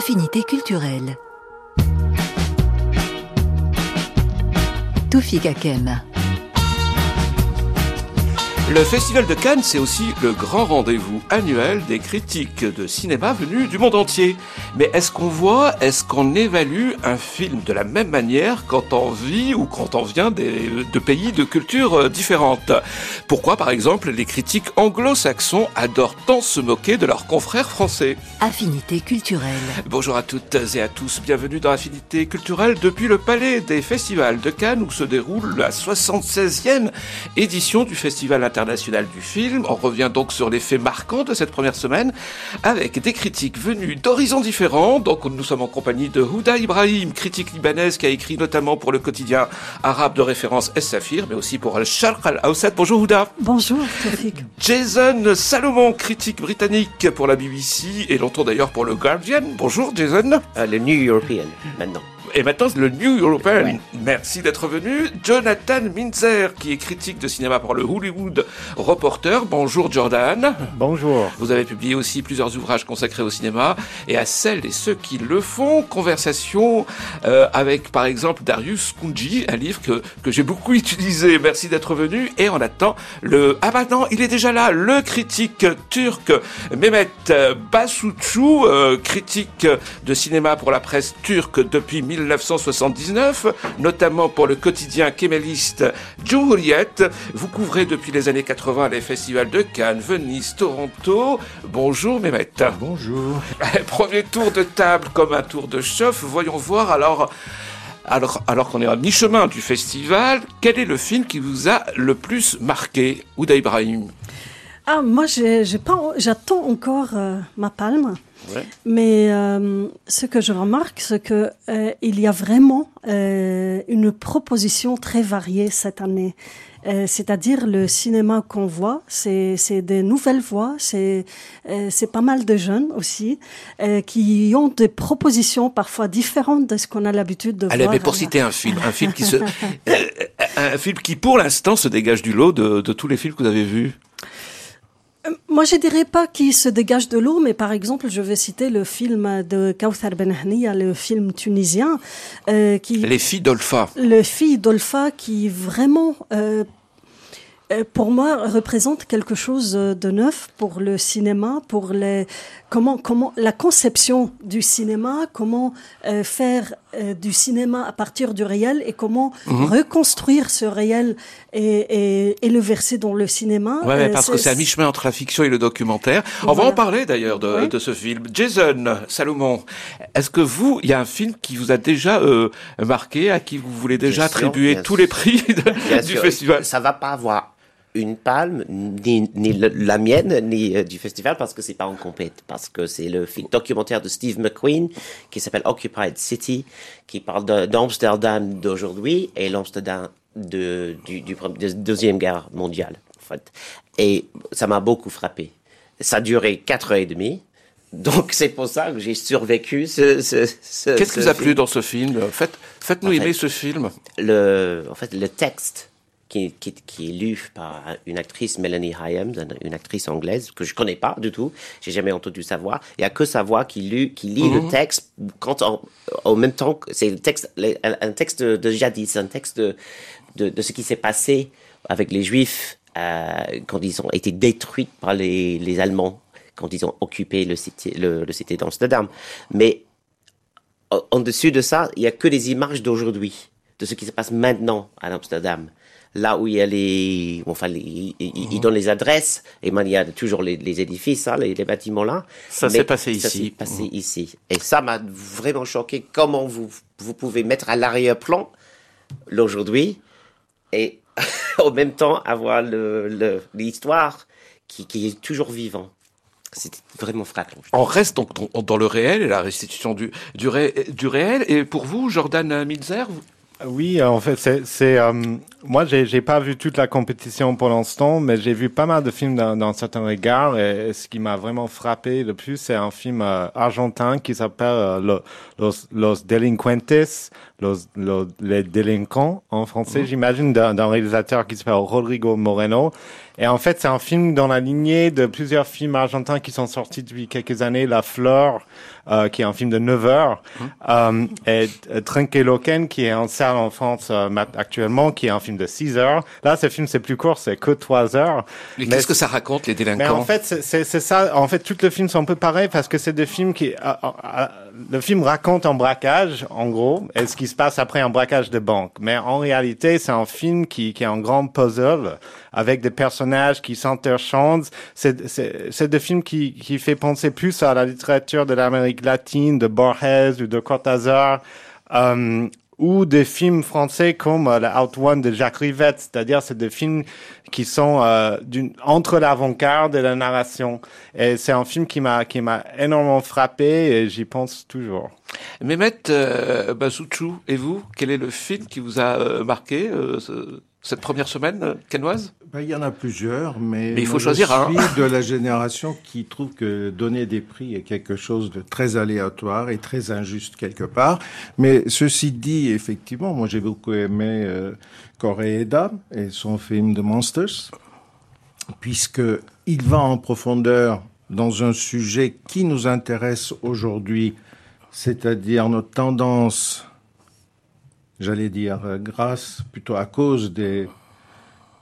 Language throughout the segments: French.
Affinité culturelle. Toufik Kakem. Le Festival de Cannes, c'est aussi le grand rendez-vous annuel des critiques de cinéma venus du monde entier. Mais est-ce qu'on voit, est-ce qu'on évalue un film de la même manière quand on vit ou quand on vient des, de pays de cultures euh, différentes? Pourquoi, par exemple, les critiques anglo-saxons adorent tant se moquer de leurs confrères français? Affinité culturelle. Bonjour à toutes et à tous, bienvenue dans Affinité culturelle depuis le Palais des Festivals de Cannes où se déroule la 76e édition du Festival international international du film. On revient donc sur les faits marquants de cette première semaine avec des critiques venues d'horizons différents. Donc nous sommes en compagnie de Houda Ibrahim, critique libanaise qui a écrit notamment pour le quotidien arabe de référence Es Safir, mais aussi pour Al-Sharq Al-Awsat. Bonjour Houda. Bonjour Tafik. Jason Salomon, critique britannique pour la BBC et longtemps d'ailleurs pour le Guardian. Bonjour Jason. Euh, le New European maintenant et maintenant le New European. Merci d'être venu. Jonathan Minzer, qui est critique de cinéma pour le Hollywood Reporter. Bonjour Jordan. Bonjour. Vous avez publié aussi plusieurs ouvrages consacrés au cinéma et à celles et ceux qui le font. Conversation euh, avec par exemple Darius Kunji, un livre que, que j'ai beaucoup utilisé. Merci d'être venu. Et on attend le... Ah bah non, il est déjà là, le critique turc Mehmet Basucu, euh, critique de cinéma pour la presse turque depuis 1979, notamment pour le quotidien kéméliste Cumhuriyet. Vous couvrez depuis les années 80 les festivals de Cannes, Venise, Toronto. Bonjour Mehmet. Bonjour. Premier tour de table comme un tour de chauffe. Voyons voir alors alors, alors qu'on est à mi-chemin du festival, quel est le film qui vous a le plus marqué, Ouda Ibrahim? Ah, moi, j'attends encore euh, ma palme. Mais euh, ce que je remarque, c'est que euh, il y a vraiment euh, une proposition très variée cette année. C'est-à-dire le cinéma qu'on voit, c'est des nouvelles voix, c'est c'est pas mal de jeunes aussi qui ont des propositions parfois différentes de ce qu'on a l'habitude de Allez, voir. Mais pour citer un film, un film qui se, un film qui pour l'instant se dégage du lot de, de tous les films que vous avez vus. Euh, moi, je dirais pas qu'il se dégage de l'eau, mais par exemple, je vais citer le film de Kauthar Benhania, le film tunisien, euh, qui les filles d'Olfa. Les filles d'Olfa, qui vraiment euh, euh, pour moi, représente quelque chose de neuf pour le cinéma, pour les comment comment la conception du cinéma, comment euh, faire euh, du cinéma à partir du réel et comment Mhm. reconstruire ce réel et, et, et le verser dans le cinéma. Ouais, Euh, parce que c'est à mi-chemin entre la fiction et le documentaire. On va en parler d'ailleurs de, Oui. de ce film. Jason Salomon, est-ce que vous, il y a un film qui vous a déjà euh, marqué, à qui vous voulez déjà Bien attribuer tous sûr. les prix de- du sûr, festival? Ça va pas avoir une palme, ni, ni le- la mienne, ni euh, du festival, parce que c'est pas en compète. Parce que c'est le film documentaire de Steve McQueen qui s'appelle Occupied City, qui parle d'Amsterdam d'aujourd'hui et l'Amsterdam de, du, du, pre- de deuxième guerre mondiale, en fait. Et ça m'a beaucoup frappé. Ça a duré quatre heures et demie. Donc c'est pour ça que j'ai survécu ce, ce, ce- Qu'est-ce qui vous a film. plu dans ce film? Faites, Faites-nous En aimer ce film. le, en fait, le texte qui, qui, qui est lu par une actrice, Melanie Hyams, une- actrice anglaise que je connais pas du tout, j'ai jamais entendu sa voix. Il y a que sa voix qui, lu, qui lit le texte quand en, en même temps que c'est le texte, le- un, un texte de, de jadis, un texte de, de, de ce qui s'est passé avec les Juifs euh, quand ils ont été détruits par les, les Allemands, quand ils ont occupé le cité, le, le cité d'Amsterdam. Mais en- en dessus de ça, il y a que des images d'aujourd'hui, de ce qui se passe maintenant à Amsterdam. Là où il y a les, enfin, les, ils, Mhm. ils donnent les adresses, et man, il y a toujours les, les édifices, hein, les, les bâtiments là. Ça s'est passé ça ici. Mhm. s'est passé ici. Et ça m'a vraiment choqué comment vous, vous pouvez mettre à l'arrière-plan l'aujourd'hui et en même temps avoir le, le- l'histoire qui, qui est toujours vivant. C'était vraiment frappant. On reste donc dans, dans le réel et la restitution du, du, ré- du réel. Et pour vous, Jordan Milzer, vous- Oui, en fait, c'est, euh, moi, j'ai, pas vu toute la compétition pour l'instant, mais j'ai vu pas mal de films dans, certains regards. Et, et ce qui m'a vraiment frappé le plus, c'est un film euh, argentin qui s'appelle euh, Lo- Los, Los Delinquentes, les délinquants en français, mhm. j'imagine, d'un réalisateur qui s'appelle Rodrigo Moreno. Et en fait, c'est un film dans la lignée de plusieurs films argentins qui sont sortis depuis quelques années. La Fleur, euh, qui est un film de 9 heures, mhm. euh, et euh, Trinqueloquen, qui est en salle en France euh, actuellement, qui est un film de 6 heures. Là, ce film, c'est plus court, c'est que 3 heures. Mais, qu'est-ce que ça raconte, les délinquants Mais en fait, c'est ça. En fait, tout le film sont un peu pareils parce que c'est des films qui... le film raconte un braquage, en gros, et ce qui se passe après un braquage de banque. Mais en réalité, c'est un film qui, qui est un grand puzzle avec des personnages qui s'interchangent. C'est des films qui, qui fait penser plus à la littérature de l'Amérique latine, de Borges ou de Cortázar. Euh, ou des films français comme euh, la Out One de Jacques Rivette, c'est-à-dire c'est des films qui sont euh, entre l'avant-garde et la narration. Et c'est un film qui m'a qui m'a énormément frappé et j'y pense toujours. Mehmet euh, et vous, quel est le film qui vous a euh, marqué cette première semaine quinoise ben, Il y en a plusieurs, mais, il faut choisir je suis de la génération qui trouve que donner des prix est quelque chose de très aléatoire et très injuste quelque part. Mais ceci dit, effectivement, moi j'ai beaucoup aimé euh, Koreeda et son film The Monsters, puisque il va en profondeur dans un sujet qui nous intéresse aujourd'hui, c'est-à-dire notre tendance j'allais dire, euh, grâce, plutôt à cause des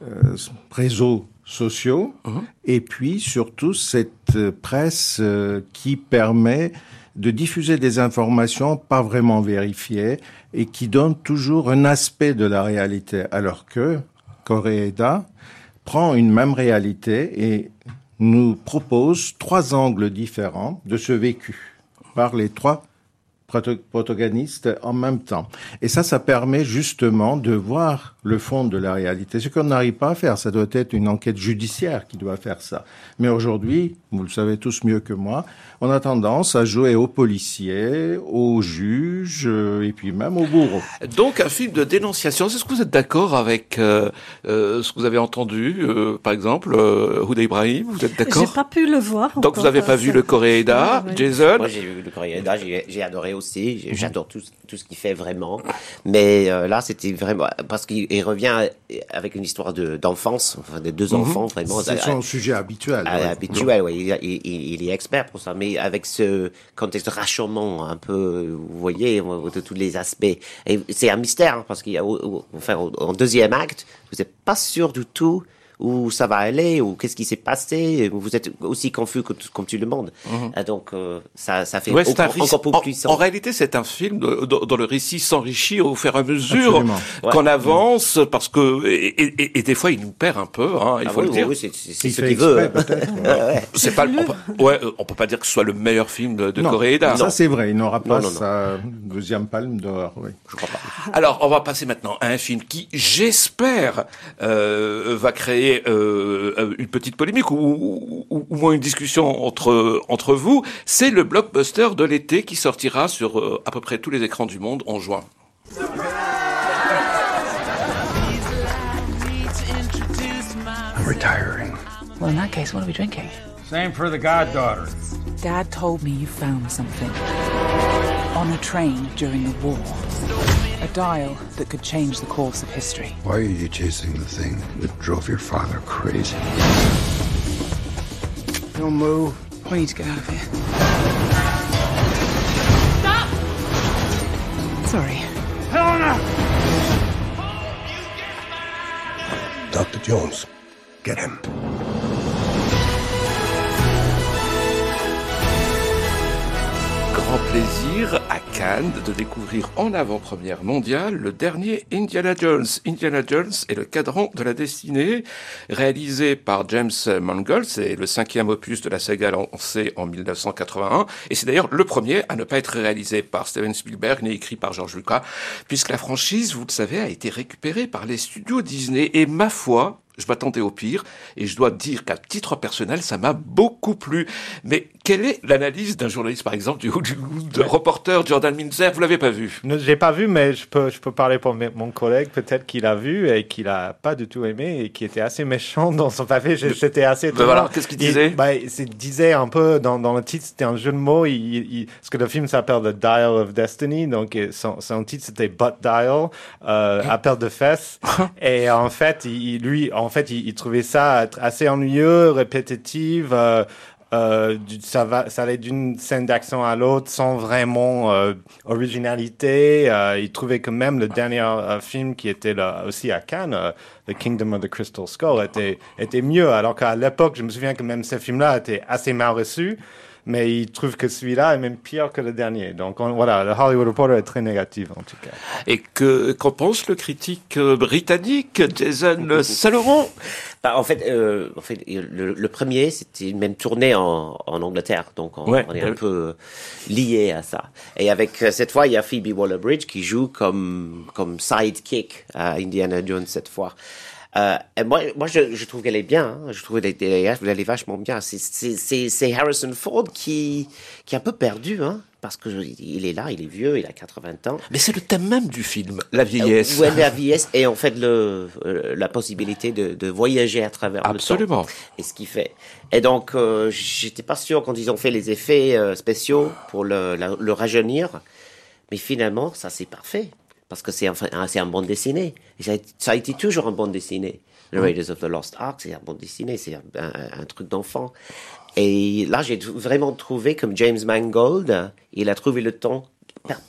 euh, réseaux sociaux, uh-huh. et puis surtout cette euh, presse qui permet de diffuser des informations pas vraiment vérifiées et qui donne toujours un aspect de la réalité, alors que Coréeda prend une même réalité et nous propose trois angles différents de ce vécu par les trois protagonistes en même temps. Et ça, ça permet justement de voir le fond de la réalité. Ce qu'on n'arrive pas à faire, ça doit être une enquête judiciaire qui doit faire ça. Mais aujourd'hui, vous le savez tous mieux que moi, on a tendance à jouer aux policiers, aux juges euh, et puis même aux bourreaux. Donc un film de dénonciation. Est-ce que vous êtes d'accord avec euh, euh, ce que vous avez entendu, euh, par exemple, euh, Houda Ibrahim Vous êtes d'accord? J'ai pas pu le voir. Donc vous n'avez pas vu le Coréeda, Jason? Moi j'ai vu le Coréeda, j'ai adoré aussi. Mhm. J'adore tout, tout ce qu'il fait vraiment. Mais là c'était vraiment parce qu'il revient avec une histoire d'enfance, enfin des deux mhm. enfants vraiment. C'est son sujet habituel. Habituel, oui. Il, il, il, est expert pour ça. Mais avec ce contexte rachement un peu, vous voyez, de tous les aspects. Et c'est un mystère, hein, parce qu'il y a, enfin, en deuxième acte, vous n'êtes pas sûr du tout où ça va aller, ou qu'est-ce qui s'est passé. Vous êtes aussi confus que, comme tout le monde. Mhm. Ah, donc euh, ça, ça fait encore, plus puissant. En, réalité, c'est un film dont le récit s'enrichit au fur et à mesure qu'on avance, parce que et, et, des fois il nous perd un peu. Hein, il ah faut le dire. Oui, c'est ce qu'il veut. c'est pas. On ouais, on peut pas dire que ce soit le meilleur film de, de Coréeda. Ça c'est vrai. Il n'aura pas sa deuxième palme d'or. Oui, je crois pas. Alors, on va passer maintenant à un film qui, j'espère, euh, va créer euh, une petite polémique ou, ou, ou, moins une discussion entre entre vous, c'est le blockbuster de l'été qui sortira sur euh, à peu près tous les écrans du monde en juin. I'm retiring. Well, in that case, what are we drinking? Same for the goddaughter. Dad told me you found something on a train during the war. A dial that could change the course of history. Why are you chasing the thing that drove your father crazy? Don't move. We need to get out of here. Stop! Sorry. Helena! Dr. Jones, get him. Grand plaisir à Cannes de découvrir en avant-première mondiale le dernier Indiana Jones. Indiana Jones est le cadran de la destinée, réalisé par James Mangold. C'est le cinquième opus de la saga lancée en 1981. Et c'est d'ailleurs le premier à ne pas être réalisé par Steven Spielberg ni écrit par George Lucas, puisque la franchise, vous le savez, a été récupérée par les studios Disney. Et ma foi, je m'attendais au pire, et je dois dire qu'à titre personnel, ça m'a beaucoup plu. Mais quelle est l'analyse d'un journaliste, par exemple, du Hollywood reporter Jordan Minzer? Vous l'avez pas vu? Je l'ai pas vu, mais je peux, je peux parler pour mon collègue, peut-être qu'il a vu et qu'il a pas du tout aimé et qui était assez méchant dans son papier. C'était assez. Ben voilà, qu'est-ce qu'il disait? Bah, Il disait un peu dans, dans le titre, c'était un jeu de mots. Il, parce que le film s'appelle The Dial of Destiny, donc son, son titre c'était Butt Dial, euh, appel de fesses. et en fait, il, lui, en fait, il, trouvait ça assez ennuyeux, répétitif. Euh, euh, ça, va, ça allait d'une scène d'action à l'autre sans vraiment euh, originalité. Il trouvait que même le dernier film qui était là, aussi à Cannes, The Kingdom of the Crystal Skull, était, était mieux. Alors qu'à l'époque, je me souviens que même ce film-là était assez mal reçu mais il trouve que celui-là est même pire que le dernier. Donc voilà, le Hollywood Reporter est très négatif en tout cas. Et que qu'en pense le critique euh, britannique Jason Salomon bah, En fait, euh, en fait le, premier, c'était même tourné en, en Angleterre, donc on, est un peu lié à ça. Et avec euh, cette fois, il y a Phoebe Waller-Bridge qui joue comme comme sidekick à Indiana Jones cette fois. Euh, moi, moi, je, je trouve qu'elle est bien. Hein. Je trouve qu'elle est, elle est vachement bien. C'est Harrison Ford qui, qui est un peu perdu, hein, parce que il est là, il est vieux, il a 80 ans. Mais c'est le thème même du film, la vieillesse. Euh, la vieillesse et en fait le, euh, la possibilité de, de, voyager à travers Absolument. le temps. Et ce qu'il fait. Et donc, euh, j'étais pas sûr quand ils ont fait les effets euh, spéciaux pour le, le rajeunir, mais finalement, ça c'est parfait parce que c'est un, un bon dessiné. ça, a été toujours un bon dessiné. The Raiders of the Lost Ark, c'est un bon dessiné, c'est un, truc d'enfant. Et là, j'ai vraiment trouvé comme James Mangold, il a trouvé le ton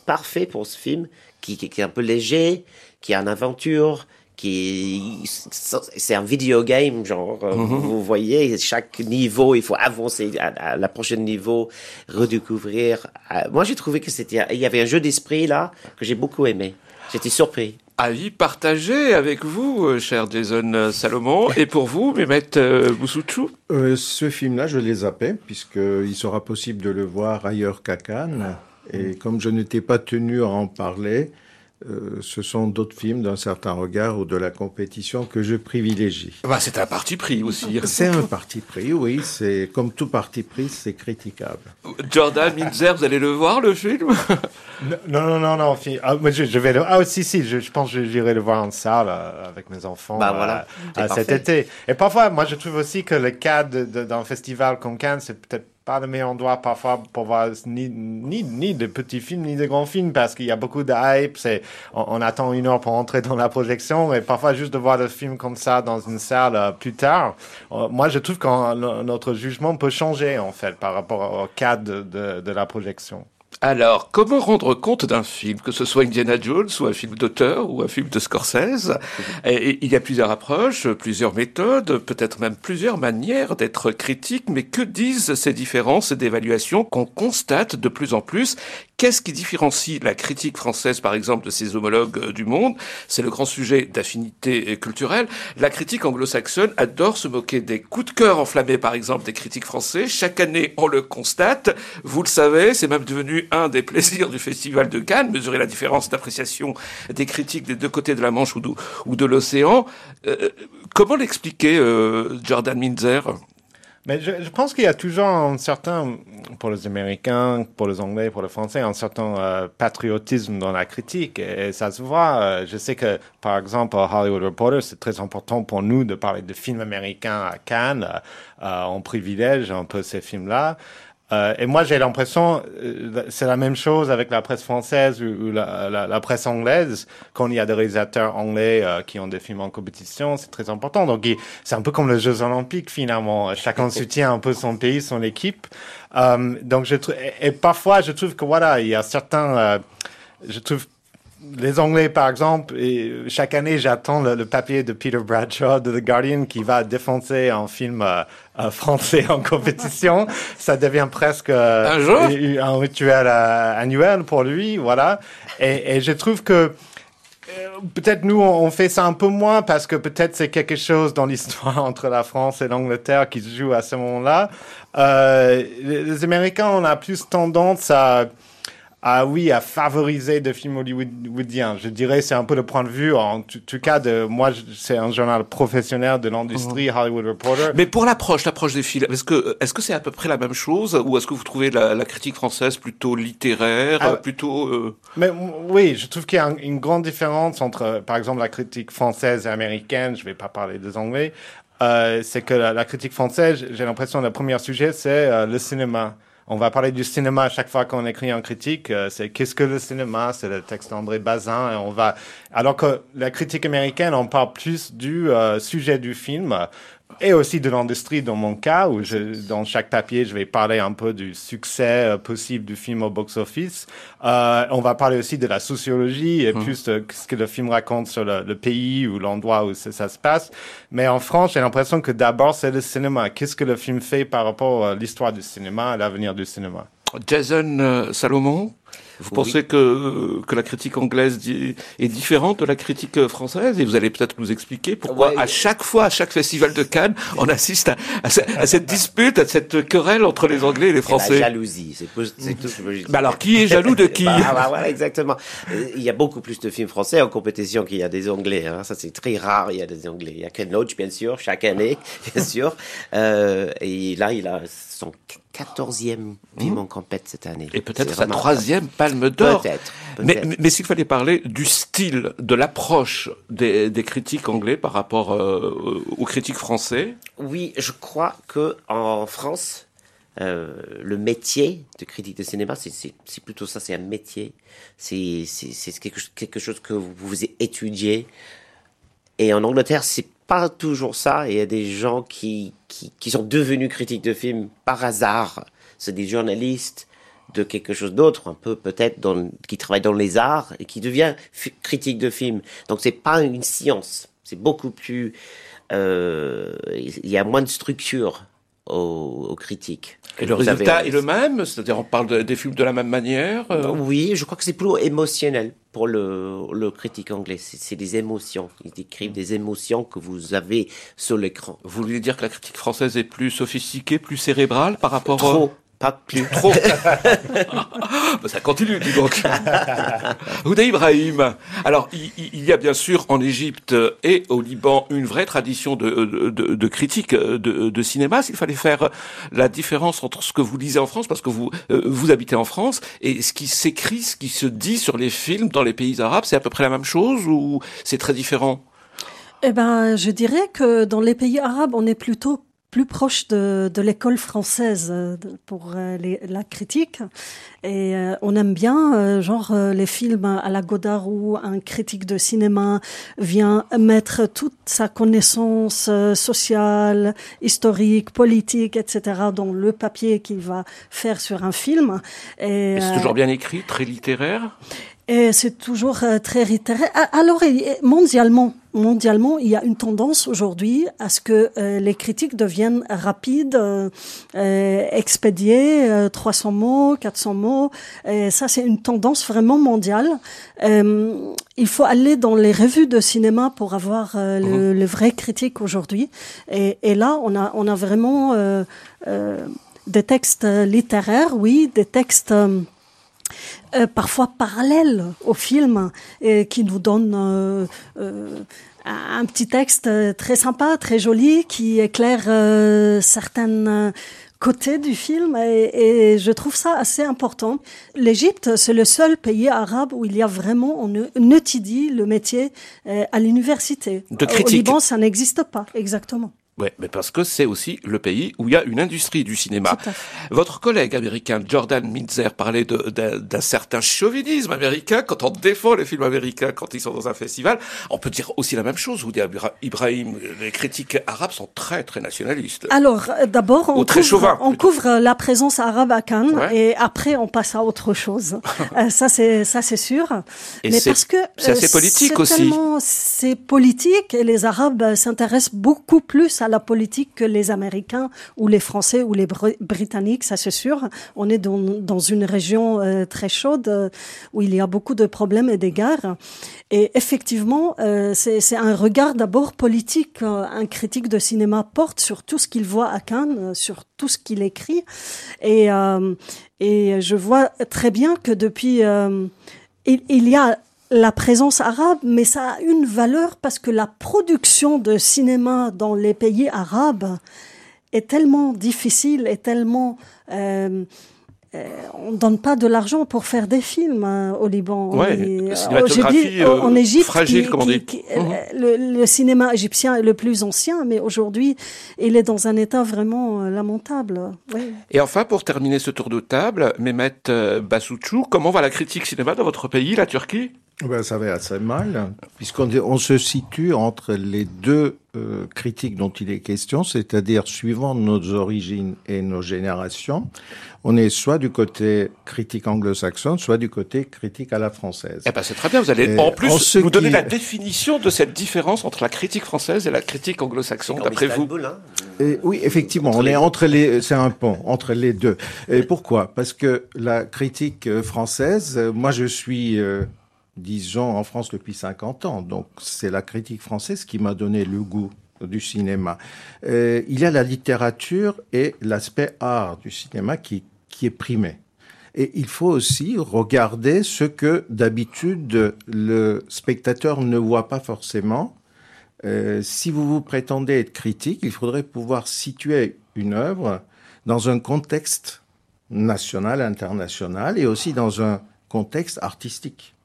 parfait pour ce film, qui, qui, est un peu léger, qui a une aventure, qui c'est un video game genre euh, mm-hmm. vous voyez chaque niveau il faut avancer à, la prochaine niveau redécouvrir euh, moi j'ai trouvé que c'était il y avait un jeu d'esprit là que j'ai beaucoup aimé J'étais surpris. Avis partagé avec vous, euh, cher Jason Salomon. Et pour vous, Mehmet euh, Boussouchou euh, Ce film-là, je l'ai zappé, puisqu'il sera possible de le voir ailleurs qu'à Cannes. Et comme je n'étais pas tenu à en parler, euh, ce sont d'autres films d'un certain regard ou de la compétition que je privilégie. Bah, c'est un parti pris aussi. C'est un parti pris, oui. C'est comme tout parti pris, c'est critiquable. Jordan Minzer, vous allez le voir le film? Non, non, non, non. Ah, je, vais le... Ah, si, si. Je, je pense que j'irai le voir en salle euh, avec mes enfants bah, voilà, euh, cet été. Et parfois, moi, je trouve aussi que le cadre d'un festival comme Cannes, c'est peut-être pas le meilleur endroit parfois pour voir ni, ni, ni petits films ni de grands films parce qu'il y a beaucoup de hype. C'est, on, attend une heure pour entrer dans la projection et parfois juste de voir le film comme ça dans une salle euh, plus tard. Euh, moi, je trouve que notre jugement peut changer en fait par rapport au cadre de la projection. Alors, comment rendre compte d'un film, que ce soit Indiana Jones ou un film d'auteur ou un film de Scorsese? Il y a plusieurs approches, plusieurs méthodes, peut-être même plusieurs manières d'être critique, mais que disent ces différences d'évaluation qu'on constate de plus en plus Qu'est-ce qui différencie la critique française, par exemple, de ses homologues euh, du monde? C'est le grand sujet d'affinité culturelle. La critique anglo-saxonne adore se moquer des coups de cœur enflammés, par exemple, des critiques français. Chaque année, on le constate. Vous le savez, c'est même devenu un des plaisirs du Festival de Cannes, mesurer la différence d'appréciation des critiques des deux côtés de la Manche ou de, l'océan. Euh, comment l'expliquer, euh, Jordan Minzer? Mais je, je pense qu'il y a toujours un certain, pour les Américains, pour les Anglais, pour les Français, un certain euh, patriotisme dans la critique. Et, ça se voit. Euh, je sais que, par exemple, Hollywood Reporter, c'est très important pour nous de parler de films américains à Cannes. Euh, on privilège un peu ces films-là. Euh, et moi, j'ai l'impression, euh, c'est la même chose avec la presse française ou, la, la, la, presse anglaise. Quand il y a des réalisateurs anglais euh, qui ont des films en compétition, c'est très important. Donc, c'est un peu comme les Jeux Olympiques finalement. Chacun soutient un peu son pays, son équipe. Donc, je et, et, parfois, je trouve que voilà, il y a certains, je trouve les Anglais, par exemple, et chaque année, j'attends le, papier de Peter Bradshaw de The Guardian qui va défoncer un film euh, euh, français en compétition. Ça devient presque euh, un, rituel annuel pour lui, voilà. Et, et je trouve que peut-être nous, on fait ça un peu moins parce que peut-être c'est quelque chose dans l'histoire entre la France et l'Angleterre qui se joue à ce moment-là. les Américains, on a plus tendance à à oui à favoriser des films hollywoodiens. Je dirais c'est un peu le point de vue en tout, cas de moi c'est un journal professionnel de l'industrie mhm. Hollywood Reporter. Mais pour l'approche l'approche des films est-ce que est-ce que c'est à peu près la même chose ou est-ce que vous trouvez la, la critique française plutôt littéraire ah, plutôt euh... Mais oui, je trouve qu'il y a une grande différence entre par exemple la critique française et américaine, je vais pas parler des anglais. Euh, c'est que la, la, critique française, j'ai l'impression, le premier sujet, c'est euh, le cinéma on va parler du cinéma à chaque fois qu'on écrit un critique. Euh, c'est qu'est-ce que le cinéma? C'est le texte d'André Bazin. Et on va, alors que la critique américaine, on parle plus du euh, sujet du film et aussi de l'industrie dans mon cas, où je, dans chaque papier, je vais parler un peu du succès euh, possible du film au box-office. Euh, on va parler aussi de la sociologie et mmh. plus de ce que le film raconte sur le, le pays ou l'endroit où ça, se passe. Mais en France, j'ai l'impression que d'abord, c'est le cinéma. Qu'est-ce que le film fait par rapport à l'histoire du cinéma, à l'avenir du cinéma? Jason euh, Salomon vous pensez que, que la critique anglaise est différente de la critique française? Et vous allez peut-être nous expliquer pourquoi à chaque fois, à chaque festival de Cannes, on assiste à, à, cette dispute, à cette querelle entre les Anglais et les Français. La jalousie, c'est tout ce que je veux dire. alors, qui est jaloux de qui? Bah, bah, voilà, exactement. Euh, il y a beaucoup plus de films français en compétition qu'il y a des Anglais. Hein. Ça, c'est très rare, il y a des Anglais. Il y a Ken Loach, bien sûr, chaque année, bien sûr. Euh, et là, il a son quatorzième film mmh. en compète cette année. Et peut-être sa troisième palme d'or. Peut-être. mais, mais s'il fallait parler du style, de l'approche des, des, critiques anglais par rapport euh, aux critiques français. Oui, je crois que en France, euh, le métier de critique de cinéma, c'est plutôt ça, c'est un métier. C'est quelque, quelque chose que vous étudiez. Et en Angleterre, c'est pas toujours ça. Il y a des gens qui, qui, qui sont devenus critiques de films par hasard. C'est des journalistes de quelque chose d'autre, un peu peut-être qui travaille dans les arts et qui devient critique de films. Donc c'est pas une science, c'est beaucoup plus. Euh, il y a moins de structure aux, critiques. Et le résultat est le même? C'est-à-dire on parle des films de la même manière euh? Oui, je crois que c'est plutôt émotionnel pour le, le critique anglais. C'est des émotions. Ils décrivent des émotions que vous avez sur l'écran. Vous voulez dire que la critique française est plus sophistiquée, plus cérébrale par rapport Trop pas plus. Trop. Bah, ça continue, dis donc. Houda Ibrahim. Alors, il, y a bien sûr en Égypte et au Liban une vraie tradition de, de, de critique de, de cinéma. S'il fallait faire la différence entre ce que vous lisez en France, parce que vous, euh, vous habitez en France, et ce qui s'écrit, ce qui se dit sur les films dans les pays arabes, c'est à peu près la même chose ou c'est très différent? Eh ben, je dirais que dans les pays arabes, on est plutôt plus proche de, de l'école française euh, pour euh, les, la critique. Et euh, on aime bien, genre, les films à la Godard où un critique de cinéma vient mettre toute sa connaissance sociale, historique, politique, etc. dans le papier qu'il va faire sur un film. Et, c'est toujours bien écrit, très littéraire? et c'est toujours euh, très littéraire. Alors, mondialement, mondialement, il y a une tendance aujourd'hui à ce que euh, les critiques deviennent rapides, euh, euh expédiées, 300 mots, 400 mots. Et ça, c'est une tendance vraiment mondiale. il faut aller dans les revues de cinéma pour avoir le, mhm. le, vrai critique aujourd'hui. Et, et, là, on a, on a vraiment des textes littéraires, oui, des textes euh, parfois parallèles au film et qui nous donne euh, euh, un petit texte très sympa, très joli, qui éclaire certains côtés du film et, et, je trouve ça assez important. L'Égypte, c'est le seul pays arabe où il y a vraiment, on étudie le métier à l'université. De Au Liban, ça n'existe pas, exactement. Ouais, mais parce que c'est aussi le pays où il y a une industrie du cinéma. Votre collègue américain Jordan Mintzer parlait d'un certain chauvinisme américain quand on défend les films américains quand ils sont dans un festival. On peut dire aussi la même chose. Vous dites Ibrahim, les critiques arabes sont très très nationalistes. Alors euh, d'abord on, couvre, on couvre la présence arabe à Cannes et après on passe à autre chose. Euh, ça c'est ça c'est sûr. Et mais parce que c'est assez euh, politique aussi. C'est politique et les Arabes s'intéressent beaucoup plus à la politique que les Américains ou les Français ou les Britanniques, ça c'est sûr. On est dans, une région euh, très chaude euh, où il y a beaucoup de problèmes et guerres. Et effectivement, euh, c'est un regard d'abord politique. un critique de cinéma porte sur tout ce qu'il voit à Cannes, sur tout ce qu'il écrit. Et, je vois très bien que depuis... il y a la présence arabe, mais ça a une valeur parce que la production de cinéma dans les pays arabes est tellement difficile et tellement... Euh, euh, on ne donne pas de l'argent pour faire des films hein, au Liban. Ouais, dit, euh, en Égypte, fragile, comme on dit. Mhm. le, cinéma égyptien est le plus ancien, mais aujourd'hui, il est dans un état vraiment lamentable. Et enfin, pour terminer ce tour de table, Mehmet Basouchou, comment va la critique cinéma dans votre pays, la Turquie? Ben, ça va assez mal, puisqu'on on se situe entre les deux euh, critiques dont il est question, c'est-à-dire suivant nos origines et nos générations, on est soit du côté critique anglo-saxon, soit du côté critique à la française. Eh ben c'est très bien, vous allez en plus nous donner la définition de cette différence entre la critique française et la critique anglo-saxonne, d'après vous. Hein. et oui, effectivement, on est entre les, c'est un pont entre les deux. Et pourquoi? Parce que la critique française, moi je suis euh, disons, en France depuis 50 ans. Donc c'est la critique française qui m'a donné le goût du cinéma. Euh, il y a la littérature et l'aspect art du cinéma qui, qui est primé. Et il faut aussi regarder ce que d'habitude le spectateur ne voit pas forcément. Euh, si vous vous prétendez être critique, il faudrait pouvoir situer une œuvre dans un contexte national, international et aussi dans un contexte artistique.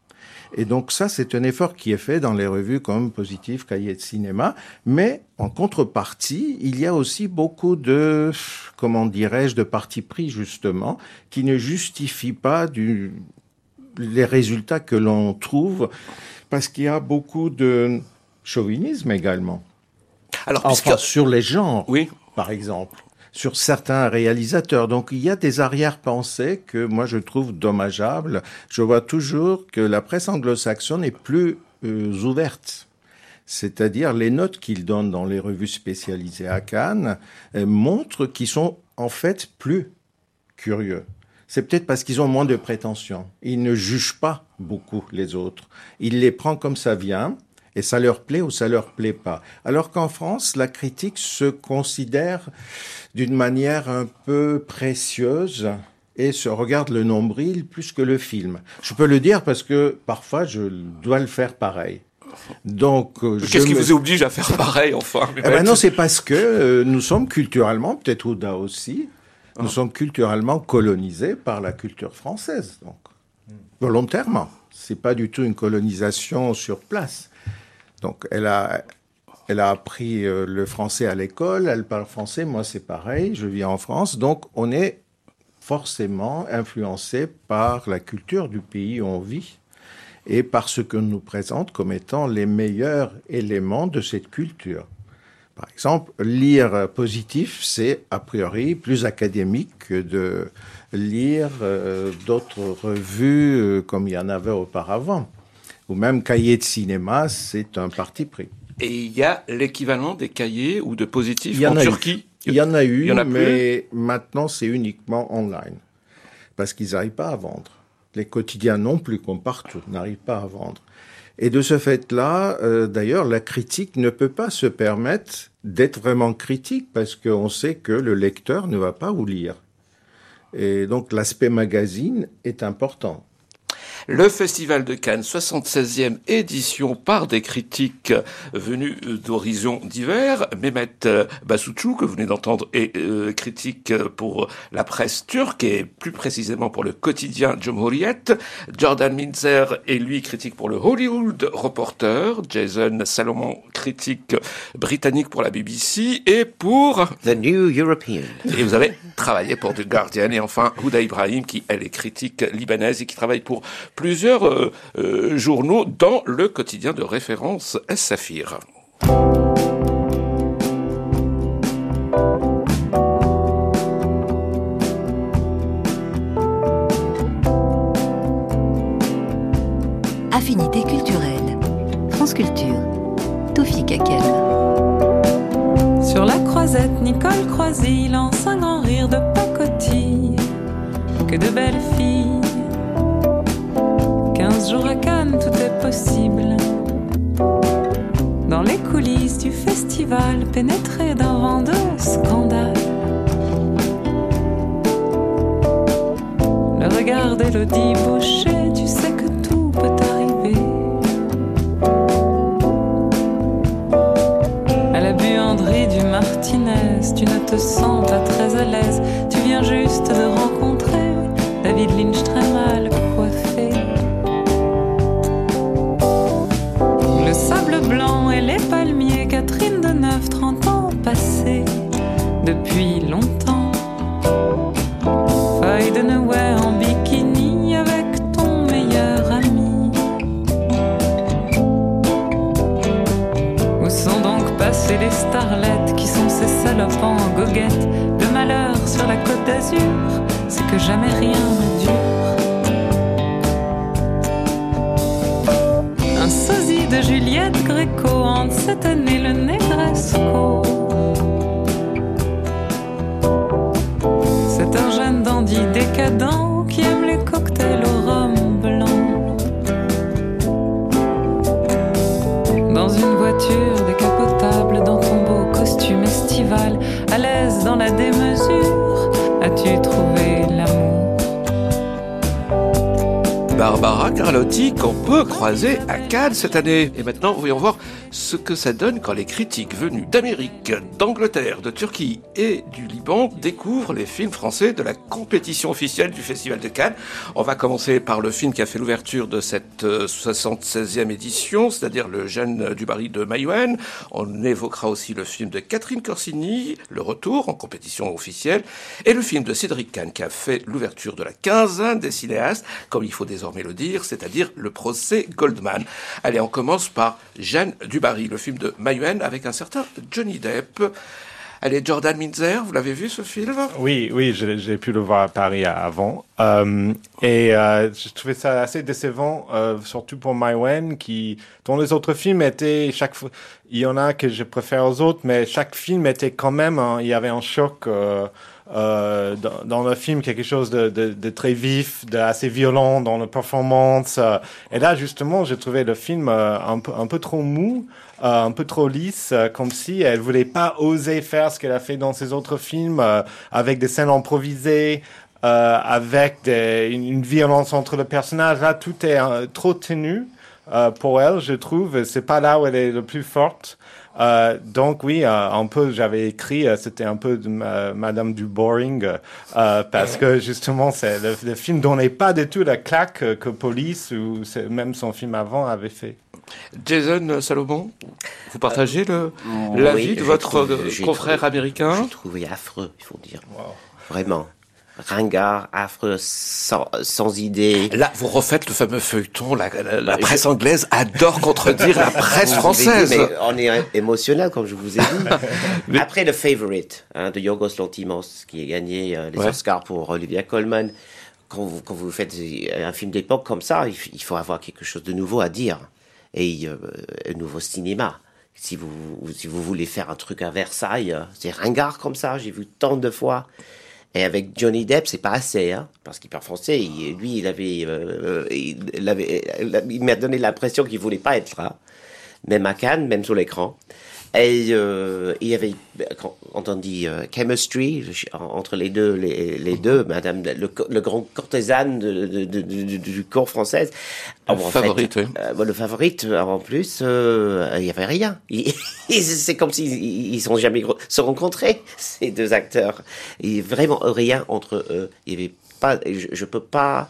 Et donc ça, c'est un effort qui est fait dans les revues comme Positif, Cahiers de cinéma. Mais en contrepartie, il y a aussi beaucoup de, comment dirais-je, de parti pris justement, qui ne justifient pas du, les résultats que l'on trouve, parce qu'il y a beaucoup de chauvinisme également. Alors, enfin, sur les genres, oui. par exemple sur certains réalisateurs. Donc il y a des arrière-pensées que moi je trouve dommageables. Je vois toujours que la presse anglo-saxonne est plus euh, ouverte. C'est-à-dire les notes qu'ils donnent dans les revues spécialisées à Cannes euh, montrent qu'ils sont en fait plus curieux. C'est peut-être parce qu'ils ont moins de prétentions. Ils ne jugent pas beaucoup les autres. Ils les prennent comme ça vient et ça leur plaît ou ça leur plaît pas. Alors qu'en France, la critique se considère d'une manière un peu précieuse et se regarde le nombril plus que le film. Je peux le dire parce que parfois je dois le faire pareil. Donc, euh, qu'est-ce qui vous oblige à faire pareil, enfin eh ben Non, c'est parce que euh, nous sommes culturellement, peut-être Ouda aussi, nous ah. sommes culturellement colonisés par la culture française, donc volontairement. C'est pas du tout une colonisation sur place. Donc, elle a, elle a appris euh, le français à l'école, elle parle français, moi c'est pareil, je vis en France, donc on est forcément influencé par la culture du pays où on vit et par ce que nous présente comme étant les meilleurs éléments de cette culture. Par exemple, lire positif, c'est a priori plus académique que de lire euh, d'autres revues euh, comme il y en avait auparavant. Ou même cahier de cinéma, c'est un parti pris. Et il y a l'équivalent des cahiers ou de positifs en, Turquie. Il y en a eu, mais maintenant c'est uniquement online. Parce qu'ils n'arrivent pas à vendre. Les quotidiens non plus, comme partout, n'arrivent pas à vendre. Et de ce fait-là, euh, d'ailleurs, la critique ne peut pas se permettre d'être vraiment critique parce qu'on sait que le lecteur ne va pas vous lire. Et donc l'aspect magazine est important. Le Festival de Cannes, 76e édition par des critiques venus d'horizons divers. Mehmet Basouchou, que vous venez d'entendre, est euh, critique pour la presse turque et plus précisément pour le quotidien Cumhuriyet. Jordan Minzer est lui critique pour le Hollywood Reporter. Jason Salomon, critique britannique pour la BBC et pour... The New European. Et vous avez travaillé pour The Guardian. Et enfin, Houda Ibrahim, qui elle est critique libanaise et qui travaille pour plusieurs euh, euh, journaux dans le quotidien de référence Safir. Affinité culturelle. France Culture. Tofi Kakem. Sur la Nicole Croisy lance un grand rire de pacotille. Que de belles filles. Quinze jours à Cannes, tout est possible. Dans les coulisses du festival, pénétré d'un vent de scandale. Le regard d'Elodie Boucher, tu sais que tout peut arriver. À la buanderie du Martinez, tu ne te sens pas très à l'aise. Tu viens juste de rencontrer David Lynch très mal blanc et les palmiers, Catherine de 9, 30 ans passés depuis longtemps. Faille de Noël en bikini avec ton meilleur ami. Où sont donc passées les starlettes qui sont ces salopes en goguette? Le malheur sur la côte d'Azur, c'est que jamais rien ne dure. De Juliette Gréco hante cette année le Negresco. Carlotti qu'on peut croiser à Cannes cette année. Et maintenant, voyons voir ce que ça donne quand les critiques venus d'Amérique, d'Angleterre, de Turquie et du Liban découvrent les films français de la compétition officielle du Festival de Cannes. On va commencer par le film qui a fait l'ouverture de cette euh, 76e édition, c'est-à-dire Le Jeune du Barry de Mayouen. On évoquera aussi le film de Catherine Corsini, Le Retour en compétition officielle, et le film de Cédric Kahn qui a fait l'ouverture de la quinzaine des cinéastes, comme il faut désormais le dire, c'est-à-dire le procès Goldman. Allez, on commence par Jeanne Dubarry, le film de Mayouen avec un certain Johnny Depp. Allez, Jordan Minzer, vous l'avez vu ce film? Oui, oui, j'ai pu le voir à Paris avant. Euh, et euh, je trouvais ça assez décevant, euh, surtout pour Maïwen, qui, dont les autres films étaient, chaque fois, il y en a que je préfère aux autres, mais chaque film était quand même, il y avait un choc euh, dans, dans le film, quelque chose de, de, de très vif, de assez violent dans la performance. euh. et là, justement, j'ai trouvé le film euh, un, peu, un peu trop mou. euh, un peu trop lisse, euh, comme si elle voulait pas oser faire ce qu'elle a fait dans ses autres films, avec des scènes improvisées, avec des, une, violence entre les personnages. Là, tout est trop tenu pour elle, je trouve. C'est pas là où elle est le plus forte. Euh, donc oui, euh, un peu, j'avais écrit, euh, c'était un peu de ma- Madame du boring, euh, parce que justement, c'est le, le film donnait pas du tout la claque euh, que Police ou même son film avant avait fait. Jason Salomon, vous partagez le l'avis Oui, de je votre trouve- confrère américain J'ai trouvé affreux, il faut dire. Vraiment. Ringard, affreux, sans, sans idée. Là, vous refaites le fameux feuilleton. La, la- la presse anglaise adore contredire la presse Vous l'avez dit, française. mais on est émotionnel, comme je vous ai dit. Après le Favorite hein, de Yorgos Lantimos, qui a gagné euh, les Ouais. Oscars pour Olivia Colman, quand vous, quand vous faites un film d'époque comme ça, il, faut avoir quelque chose de nouveau à dire. Et euh, un nouveau cinéma. Si vous, si vous voulez faire un truc à Versailles, euh, c'est ringard comme ça, j'ai vu tant de fois. Et avec Johnny Depp, c'est pas assez, hein, parce qu'il parle français. lui, il avait, euh, il, il avait, il m'a donné l'impression qu'il voulait pas être là, même à Cannes, même sur l'écran. Et euh, il y avait, quand on dit euh, chemistry entre les deux, les, les deux, Madame le, le grand courtisane de, de- de- de- du corps française. Le en favorite, fait, oui. euh, bon, le favorite, euh, en plus, il y avait rien. C'est comme s'ils ils sont jamais se rencontrés ces deux acteurs. Il vraiment rien entre eux. Il y avait pas, je, je peux pas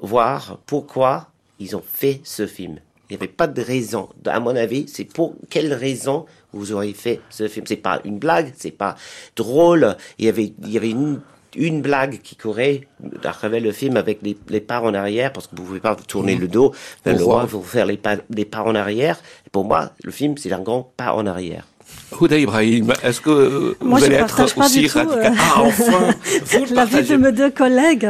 voir pourquoi ils ont fait ce film. Il n'y avait pas de raison. À mon avis, c'est pour quelle raison vous auriez fait ce film. C'est pas une blague, c'est pas drôle. Il y avait, il y avait une, une blague qui courait à travers le film avec les, les pas en arrière, parce que vous pouvez pas vous tourner le dos vers le roi, vous faire les pas, les pas en arrière. Pour moi, le film, c'est un grand pas en arrière. Houda Ibrahim, est-ce que Moi, vous je allez partage être pas aussi radical? euh, Ah, enfin Vous le L'avis de mes deux collègues.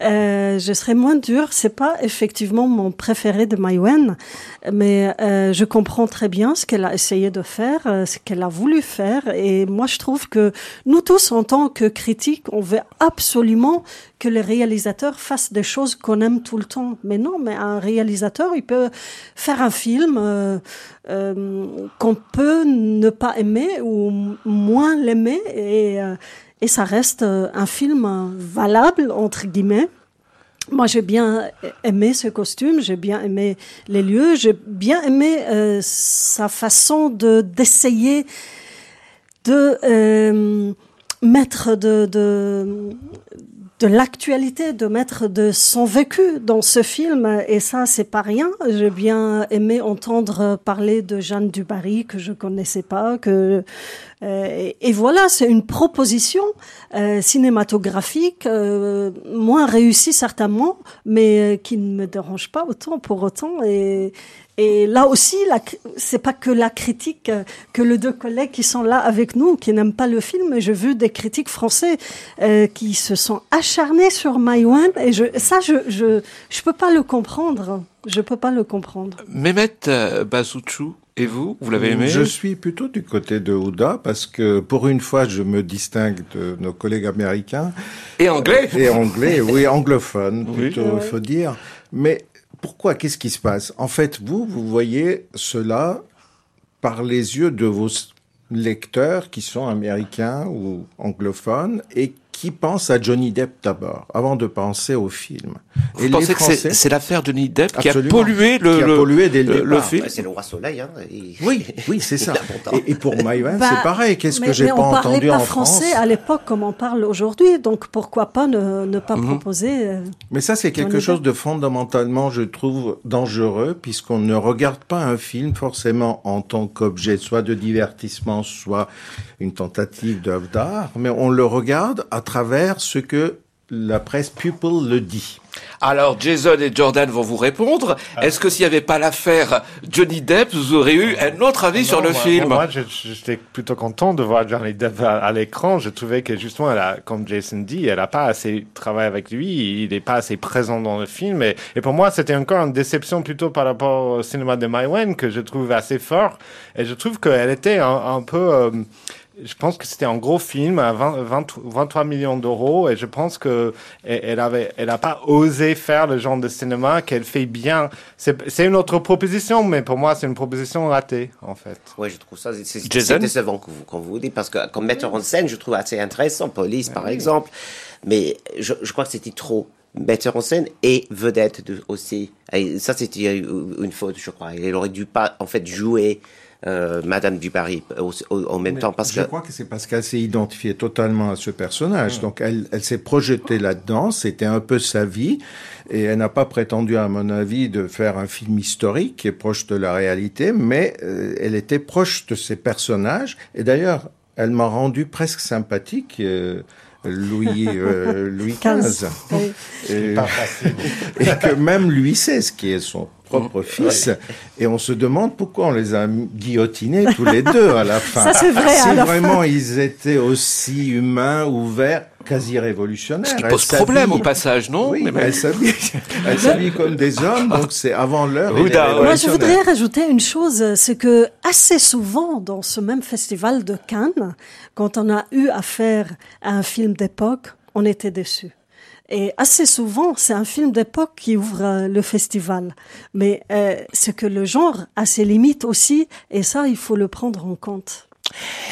euh, je serais moins dure. C'est pas effectivement mon préféré de Maïwen, mais euh, je comprends très bien ce qu'elle a essayé de faire, ce qu'elle a voulu faire. Et moi, je trouve que nous tous, en tant que critiques, on veut absolument que les réalisateurs fassent des choses qu'on aime tout le temps. Mais non, mais un réalisateur, il peut faire un film euh, euh, qu'on peut ne pas aimer ou moins l'aimer et, euh, et ça reste un film valable, entre guillemets. Moi, j'ai bien aimé ce costume, j'ai bien aimé les lieux, j'ai bien aimé sa façon de d'essayer de mettre de, de, de l'actualité, de mettre de son vécu dans ce film. Et ça, c'est pas rien. J'ai bien aimé entendre parler de Jeanne Dubarry, que je connaissais pas, que, et, et voilà, c'est une proposition euh, cinématographique, euh, moins réussie certainement, mais euh, qui ne me dérange pas autant pour autant. Et, et là aussi, c'est pas que la critique euh, que les deux collègues qui sont là avec nous, qui n'aiment pas le film. J'ai vu des critiques français euh, qui se sont acharnés sur Maïwan, et je, ça, je, je, peux pas le comprendre. Je peux pas le comprendre. Mehmet euh, Bazouchou, et vous, vous l'avez aimé Je suis plutôt du côté de Ouda parce que pour une fois, je me distingue de nos collègues américains. Et anglais Et anglais, oui, anglophone, Oui. plutôt, il faut dire. Mais pourquoi Qu'est-ce qui se passe? En fait, vous, vous voyez cela par les yeux de vos lecteurs qui sont américains ou anglophones et qui pensent à Johnny Depp d'abord, avant de penser au film. Vous et pensez les que c'est- Français- l'affaire Johnny Depp qui a pollué le, Qui a le- pollué dès le le- le départ. film Ouais, c'est le roi soleil, hein. Oui, oui, c'est ça. Et, et pour Maïwan, Bah, c'est pareil. Qu'est-ce que j'ai pas on parlait entendu pas en français France à l'époque comme on parle aujourd'hui, donc pourquoi pas ne, ne pas Mhm. proposer euh, Mais ça, c'est quelque Johnny chose Depp. de fondamentalement, je trouve, dangereux, puisqu'on ne regarde pas un film forcément en tant qu'objet, soit de divertissement, soit une tentative d'œuvre d'art, mais on le regarde à travers ce que la presse People le dit. Alors Jason et Jordan vont vous répondre. Ah. Est-ce que s'il n'y avait pas l'affaire Johnny Depp, vous auriez eu un autre avis sur Non, le moi- film Moi, j'étais plutôt content de voir Johnny Depp à, à l'écran. Je trouvais que justement, elle a, comme Jason dit, elle a pas assez travaillé avec lui. Il n'est pas assez présent dans le film. Et, et pour moi, c'était encore une déception plutôt par rapport au cinéma de Maïwen que je trouve assez fort. Et je trouve qu'elle était un, un peu. euh, je pense que c'était un gros film à 20, 20 23 millions d'euros et je pense que elle elle avait, elle a pas osé faire le genre de cinéma qu'elle fait bien. C'est c'est une autre proposition, mais pour moi c'est une proposition ratée en fait. Ouais, je trouve ça, c'est- décevant que vous, quand vous dites, parce que comme metteur en scène, je trouve assez intéressant, Police par exemple, mais je, je crois que c'était trop metteur en scène et vedette de, aussi. Et ça, c'était une faute, je crois. Elle aurait dû pas, en fait, jouer euh, Madame Dubarry au- au- en même Mais temps, parce je que crois que c'est parce qu'elle s'est identifiée totalement à ce personnage. Donc elle, elle s'est projetée là-dedans. C'était un peu sa vie. Et elle n'a pas prétendu, à mon avis, de faire un film historique qui est proche de la réalité, mais euh, elle était proche de ses personnages. Et d'ailleurs, elle m'a rendu presque sympathique. euh, Louis, euh, Louis XV. Oui. Et, et que même Louis XVI, qui est son propre fils, et on se demande pourquoi on les a guillotinés tous les deux à la fin. Ça, c'est vrai, Si vraiment fin. ils étaient aussi humains, ouverts, quasi révolutionnaires. Ce qui pose problème au passage, non Oui, mais elle s'habille, elle s'habille comme des hommes, donc c'est avant l'heure. Moi, je voudrais rajouter une chose, c'est que assez souvent dans ce même festival de Cannes, quand on a eu affaire à un film d'époque, on était déçus. Et assez souvent, c'est un film d'époque qui ouvre euh, le festival. Mais euh, c'est que le genre a ses limites aussi, et ça, il faut le prendre en compte.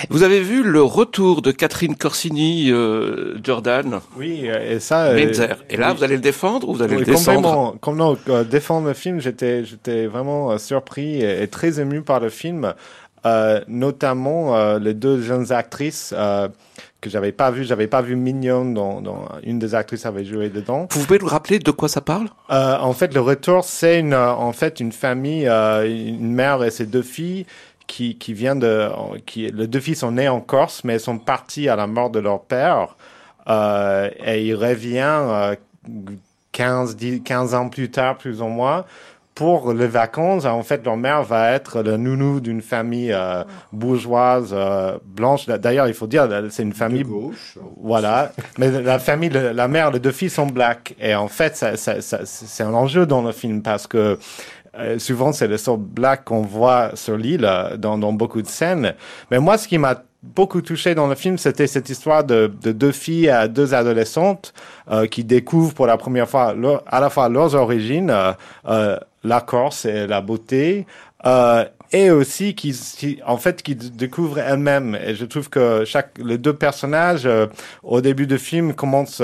Vous avez vu le retour de Catherine Corsini, euh, Jordan? Oui, et ça. euh. Et là, oui. vous allez le défendre ou vous allez Oui, le descendre? complètement. Comme non, euh, défendre le film, j'étais, j'étais vraiment euh, surpris et, et très ému par le film, euh, notamment euh, les deux jeunes actrices euh, que j'avais pas vues. J'avais pas vu Mignonne, dont, dont une des actrices avait joué dedans. Vous pouvez nous rappeler de quoi ça parle? Euh, en fait, le retour, c'est une, euh, en fait une famille, euh, une mère et ses deux filles qui, qui vient de, qui, les deux filles sont nées en Corse, mais elles sont parties à la mort de leur père. Euh, et il revient euh, 15, 10, 15 ans plus tard, plus ou moins, pour les vacances, en fait, leur mère va être le nounou d'une famille euh, bourgeoise euh, blanche. D'ailleurs, il faut dire, c'est une famille gauche. Voilà, mais la famille, la mère, les deux filles sont black. Et en fait, ça, ça, ça, c'est un enjeu dans le film parce que euh, souvent, c'est le sort black qu'on voit sur l'île dans, dans beaucoup de scènes. Mais moi, ce qui m'a beaucoup touché dans le film, c'était cette histoire de, de, deux filles à deux adolescentes euh, qui découvrent pour la première fois leur, à la fois leurs origines, euh, euh, la Corse et la beauté, euh, et aussi qui, en fait, qui découvrent elles-mêmes. Et je trouve que chaque, les deux personnages, au début du film, commencent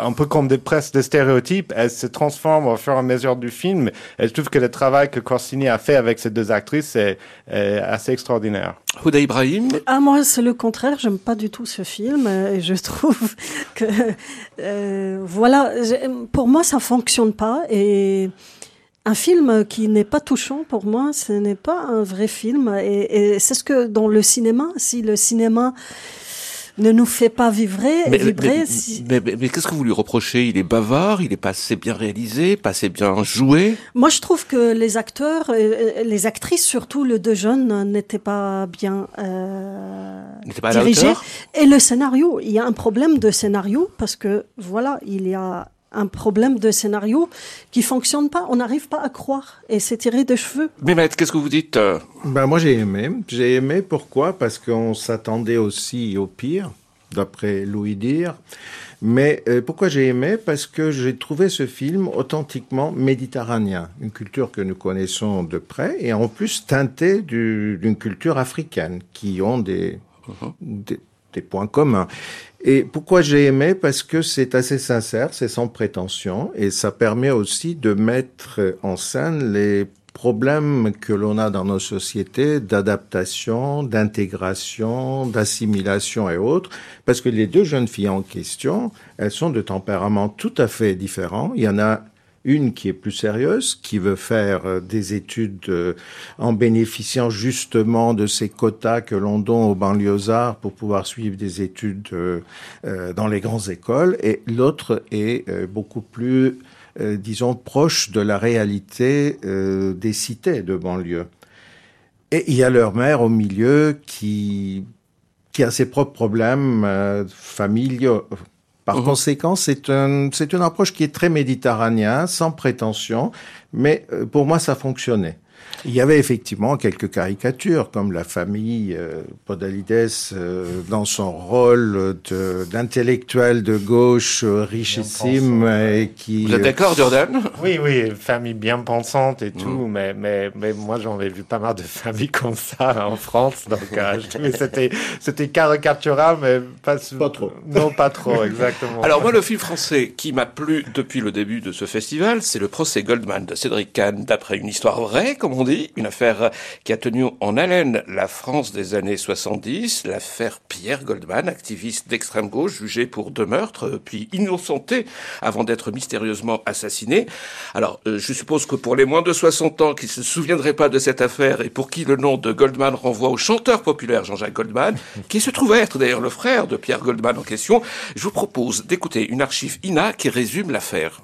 un peu comme des presses de stéréotypes, elles se transforment au fur et à mesure du film. Et je trouve que le travail que Corsini a fait avec ces deux actrices est, est assez extraordinaire. Houda Ibrahim? Ah, moi, c'est le contraire. J'aime pas du tout ce film. Et je trouve que, euh, voilà, pour moi, ça fonctionne pas. Et un film qui n'est pas touchant, pour moi, ce n'est pas un vrai film. Et, et c'est ce que dans le cinéma, si le cinéma ne nous fait pas vibrer. Mais, vibrer mais, si... mais, mais, mais qu'est-ce que vous lui reprochez? Il est bavard, il est pas assez bien réalisé, pas assez bien joué? Moi, je trouve que les acteurs, euh, les actrices, surtout les deux jeunes, n'étaient pas bien euh, pas dirigés. Et le scénario, il y a un problème de scénario parce que, voilà, il y a un problème de scénario qui fonctionne pas. On n'arrive pas à croire et c'est tiré de cheveux. Mais maître, qu'est-ce que vous dites ben moi j'ai aimé. J'ai aimé pourquoi? Parce qu'on s'attendait aussi au pire, d'après Louis Dire. Mais euh, pourquoi j'ai aimé? Parce que j'ai trouvé ce film authentiquement méditerranéen, une culture que nous connaissons de près, et en plus teinté d'une culture africaine, qui ont des, uh -huh. des, des points communs. Et pourquoi j'ai aimé? Parce que c'est assez sincère, c'est sans prétention, et ça permet aussi de mettre en scène les problèmes que l'on a dans nos sociétés d'adaptation, d'intégration, d'assimilation et autres, parce que les deux jeunes filles en question, elles sont de tempéraments tout à fait différents. Il y en a une qui est plus sérieuse, qui veut faire des études en bénéficiant justement de ces quotas que l'on donne aux banlieusards pour pouvoir suivre des études dans les grandes écoles, et l'autre est beaucoup plus, disons, proche de la réalité des cités de banlieue. Et il y a leur mère au milieu qui a ses propres problèmes familiaux, par mmh. conséquent, c'est un, c'est une approche qui est très méditerranéenne, sans prétention, mais pour moi, ça fonctionnait. Il y avait effectivement quelques caricatures, comme la famille euh, Podalides euh, dans son rôle d'intellectuel de, de, gauche euh, richissime et qui. Vous êtes d'accord, Jordan? Oui, oui, famille bien pensante et tout, mmh. mais, mais, mais moi j'en ai vu pas mal de familles comme ça en France, donc euh, c'était c'était caricatural, mais pas, pas trop. Non, pas trop, exactement. Alors moi, le film français qui m'a plu depuis le début de ce festival, c'est le procès Goldman de Cédric Kahn, d'après une histoire vraie, comme dit une affaire qui a tenu en haleine la France des années 70, l'affaire Pierre Goldman, activiste d'extrême gauche, jugé pour deux meurtres, puis innocenté avant d'être mystérieusement assassiné. Alors, euh, je suppose que pour les moins de 60 ans qui se souviendraient pas de cette affaire et pour qui le nom de Goldman renvoie au chanteur populaire Jean-Jacques Goldman, qui se trouve être d'ailleurs le frère de Pierre Goldman en question, je vous propose d'écouter une archive INA qui résume l'affaire.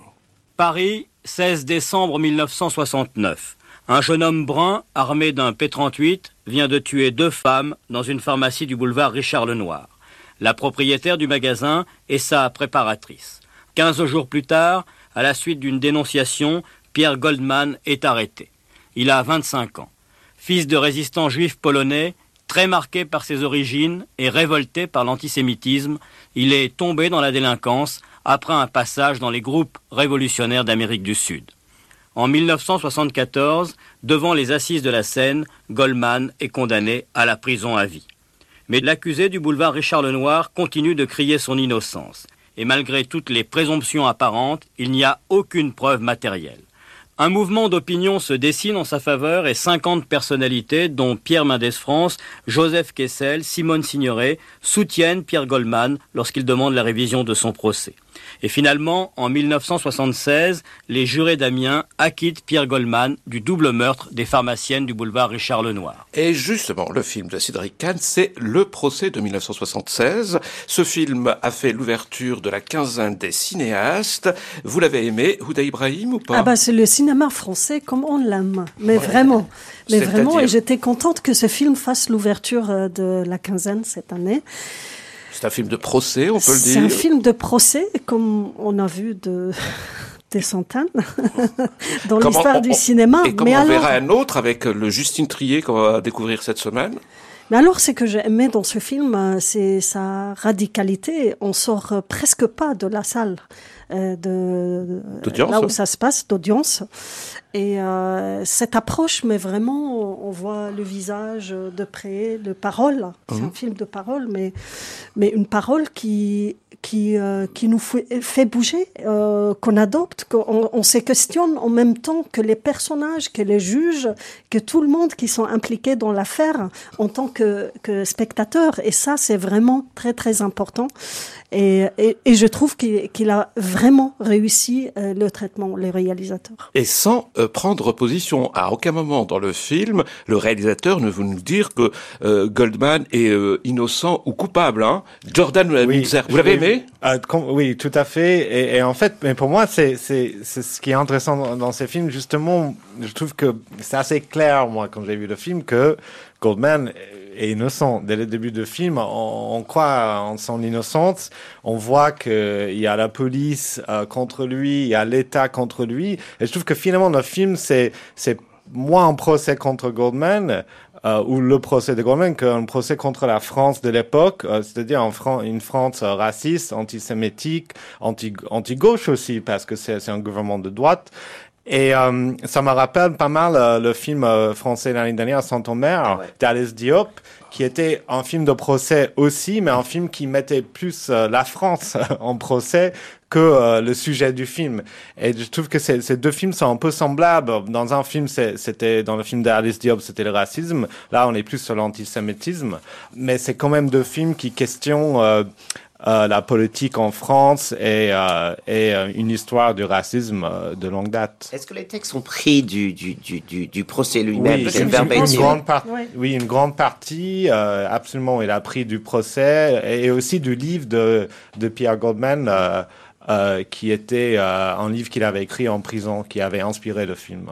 Paris, 16 décembre 1969. Un jeune homme brun, armé d'un P-38, vient de tuer deux femmes dans une pharmacie du boulevard Richard Lenoir. La propriétaire du magasin est sa préparatrice. Quinze jours plus tard, à la suite d'une dénonciation, Pierre Goldman est arrêté. Il a 25 ans. Fils de résistant juif polonais, très marqué par ses origines et révolté par l'antisémitisme, il est tombé dans la délinquance après un passage dans les groupes révolutionnaires d'Amérique du Sud. En 1974, devant les assises de la Seine, Goldman est condamné à la prison à vie. Mais l'accusé du boulevard Richard Lenoir continue de crier son innocence. Et malgré toutes les présomptions apparentes, il n'y a aucune preuve matérielle. Un mouvement d'opinion se dessine en sa faveur et 50 personnalités, dont Pierre Mendès France, Joseph Kessel, Simone Signoret, soutiennent Pierre Goldman lorsqu'il demande la révision de son procès. Et finalement, en 1976, les jurés d'Amiens acquittent Pierre Goldman du double meurtre des pharmaciennes du boulevard Richard Lenoir. Et justement, le film de Cédric Kahn, c'est Le procès de 1976. Ce film a fait l'ouverture de la quinzaine des cinéastes. Vous l'avez aimé, Houda Ibrahim, ou pas? Ah bah c'est le cinéma français comme on l'aime, mais vraiment. Mais vraiment, et j'étais contente que ce film fasse l'ouverture euh, de la quinzaine cette année. C'est un film de procès, on peut le dire. C'est un film de procès, comme on a vu de des centaines dans l'histoire du cinéma. Et comme on verra un autre avec le Justine Trier qu'on va découvrir cette semaine. Mais alors, ce que j'ai aimé dans ce film, euh, c'est sa radicalité. On sort euh, presque pas de la salle euh, de là où ça se passe, d'audience. Et euh, cette approche, mais vraiment, on voit le visage de près, de parole. C'est un mhm. film de parole, mais, mais une parole qui, qui, euh, qui nous fait, bouger, euh, qu'on adopte, qu'on on se questionne en même temps que les personnages, que les juges, que tout le monde qui sont impliqués dans l'affaire en tant que, que spectateur. Et ça, c'est vraiment très, très important. Et, et, et je trouve qu'il a vraiment réussi le traitement, les réalisateurs. Et sans euh, prendre position. À aucun moment dans le film, le réalisateur ne veut nous dire que euh, Goldman est euh, innocent ou coupable. Hein. Jordan oui, vous l'avez aimé? Oui, tout à fait. Et, et, en fait, mais pour moi, c'est ce qui est intéressant dans, dans ces films. Justement, je trouve que c'est assez clair, moi, quand j'ai vu le film, que Goldman est innocent. Dès le début du film, on, croit en son innocence. On voit qu'il y a la police euh, contre lui, il y a l'État contre lui. Et je trouve que finalement, le film, c'est moins un procès contre Goldman euh, ou le procès de Goldman qu'un procès contre la France de l'époque, euh, c'est-à-dire une France raciste, antisémitique, anti-gauche anti aussi, parce que c'est un gouvernement de droite. Et euh, ça me rappelle pas mal euh, le film euh, français l'année dernière, Sans ton mère, ah ouais. d'Alice Diop, qui était un film de procès aussi, mais un film qui mettait plus la France en procès que le sujet du film. Et je trouve que ces, ces, deux films sont un peu semblables. Dans un film, c'était dans le film d'Alice Diop, c'était le racisme. Là, on est plus sur l'antisémitisme, mais c'est quand même deux films qui questionnent euh, la politique en France et, euh, et euh, une histoire du racisme euh, de longue date. Est-ce que les textes sont pris du, du, du, du procès lui-même? Oui, une, une, grande oui. oui, une grande partie, euh, absolument. Il a pris du procès et aussi du livre de, de Pierre Goldman. Euh, qui était euh, un livre qu'il avait écrit en prison, qui avait inspiré le film.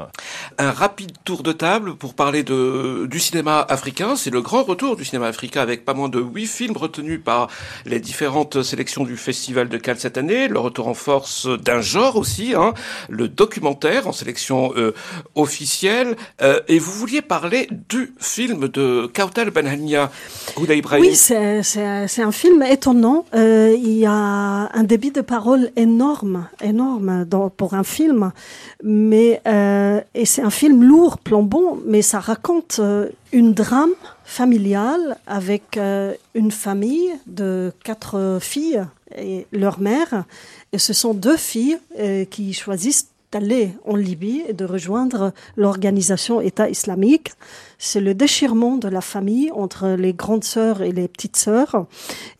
Un rapide tour de table pour parler de, du cinéma africain. C'est le grand retour du cinéma africain avec pas moins de huit films retenus par les différentes sélections du Festival de Cannes cette année. Le retour en force d'un genre aussi, hein, le documentaire en sélection euh, officielle. Euh, et vous vouliez parler du film de Kautal Benhania, Houda Ibrahim. Oui, c'est un film étonnant. Euh, il y a un débit de parole énorme, énorme pour un film, mais euh, et c'est un film lourd, plombant, mais ça raconte euh, une drame familiale avec euh, une famille de quatre filles et leur mère, et ce sont deux filles euh, qui choisissent d'aller en Libye et de rejoindre l'organisation État islamique. C'est le déchirement de la famille entre les grandes sœurs et les petites sœurs.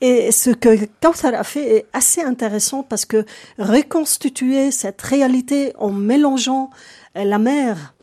Et ce que Kautar a fait est assez intéressant parce que reconstituer cette réalité en mélangeant la mère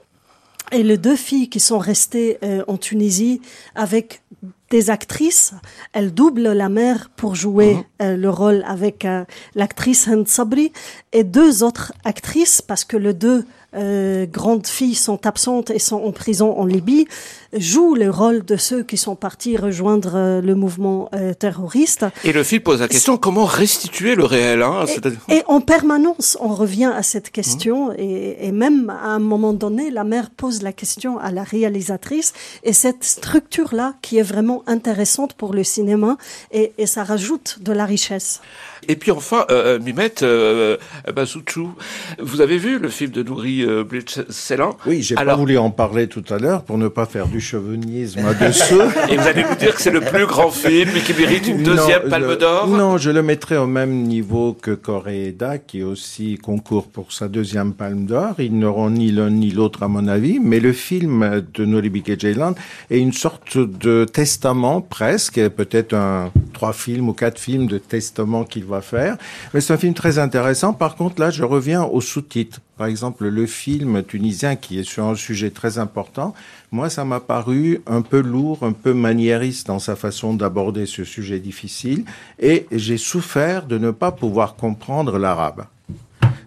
et les deux filles qui sont restées euh, en Tunisie avec des actrices, elle double la mère pour jouer mmh. euh, le rôle avec euh, l'actrice Hand Sabri et deux autres actrices parce que les deux euh, grandes filles sont absentes et sont en prison en Libye, jouent le rôle de ceux qui sont partis rejoindre euh, le mouvement euh, terroriste. Et le film pose la question comment restituer le réel hein, et, et, en permanence, on revient à cette question mmh. et, et, même à un moment donné, la mère pose la question à la réalisatrice et cette structure-là qui est vraiment intéressante pour le cinéma et, et ça rajoute de la richesse. Et puis enfin, euh, Mimette euh, Bazouchou, vous avez vu le film de Nouri euh, Ceylan? Oui, j'ai pas voulu en parler tout à l'heure pour ne pas faire du chauvinisme dessous. et vous allez nous dire que c'est le plus grand film et qui mérite une deuxième Palme d'Or? Non, je le mettrai au même niveau que Koreeda, qui aussi concourt pour sa deuxième Palme d'Or. Ils n'auront ni l'un ni l'autre, à mon avis, mais le film de Noribike Jayland est une sorte de testament presque, peut-être un trois films ou quatre films de testament qu'il va faire. Mais c'est un film très intéressant. Par contre, là, je reviens aux sous-titres. Par exemple, le film tunisien qui est sur un sujet très important, moi, ça m'a paru un peu lourd, un peu maniériste dans sa façon d'aborder ce sujet difficile, et j'ai souffert de ne pas pouvoir comprendre l'arabe.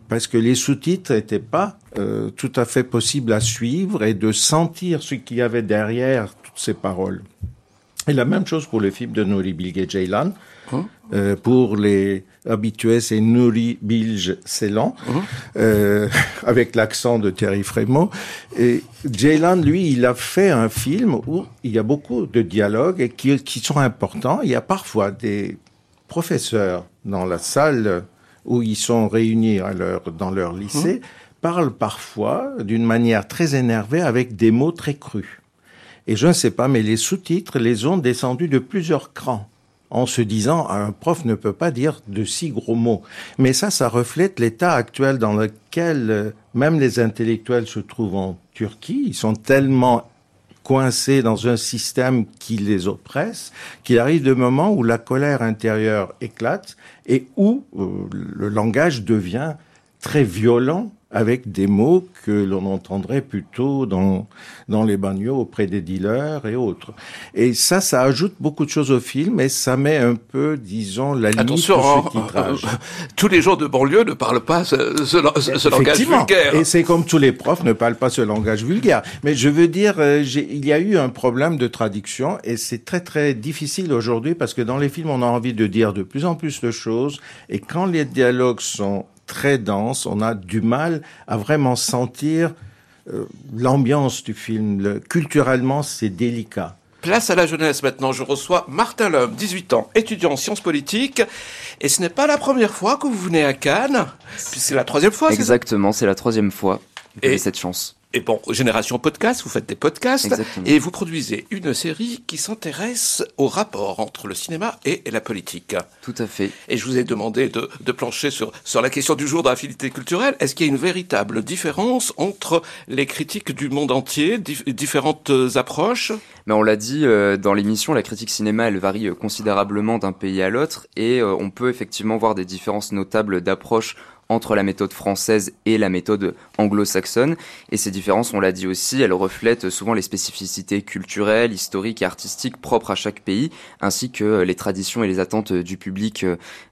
Parce que les sous-titres n'étaient pas euh, tout à fait possibles à suivre et de sentir ce qu'il y avait derrière toutes ces paroles. Et la même chose pour le film de Nouri Bilge Ceylan. Hein euh, pour les habitués, c'est Nouri Bilge Ceylan, hein euh, avec l'accent de Thierry Frémaux. Et Ceylan, lui, il a fait un film où il y a beaucoup de dialogues et qui, qui sont importants. Il y a parfois des professeurs dans la salle où ils sont réunis à leur, dans leur lycée, hein parlent parfois d'une manière très énervée avec des mots très crus. Et je ne sais pas, mais les sous-titres les ont descendus de plusieurs crans en se disant un prof ne peut pas dire de si gros mots. Mais ça, ça reflète l'état actuel dans lequel euh, même les intellectuels se trouvent en Turquie. Ils sont tellement coincés dans un système qui les oppresse, qu'il arrive de moments où la colère intérieure éclate et où euh, le langage devient très violent avec des mots que l'on entendrait plutôt dans, dans les bagnoles auprès des dealers et autres. Et ça, ça ajoute beaucoup de choses au film et ça met un peu, disons, la limite Attention, de ce titrage. tous les gens de banlieue ne parlent pas ce, ce, ce langage vulgaire. Et c'est comme tous les profs ne parlent pas ce langage vulgaire. Mais je veux dire, euh, il y a eu un problème de traduction et c'est très très difficile aujourd'hui parce que dans les films, on a envie de dire de plus en plus de choses et quand les dialogues sont très dense. On a du mal à vraiment sentir euh, l'ambiance du film. Le, culturellement, c'est délicat. Place à la jeunesse maintenant. Je reçois Martin Lhomme, 18 ans, étudiant en sciences politiques. Et ce n'est pas la première fois que vous venez à Cannes, puis c'est la troisième fois. Exactement, c'est la troisième fois que j'ai cette chance. Et bon, Génération Podcast, vous faites des podcasts et vous produisez une série qui s'intéresse au rapport entre le cinéma et, la politique. Tout à fait. Et je vous ai demandé de, de plancher sur, sur la question du jour de l'affinité culturelle. Est-ce qu'il y a une véritable différence entre les critiques du monde entier, différentes approches? Mais on l'a dit euh, dans l'émission, la critique cinéma, elle varie euh, considérablement d'un pays à l'autre et euh, on peut effectivement voir des différences notables d'approche entre la méthode française et la méthode anglo-saxonne. Et ces différences, on l'a dit aussi, elles reflètent souvent les spécificités culturelles, historiques et artistiques propres à chaque pays, ainsi que les traditions et les attentes du public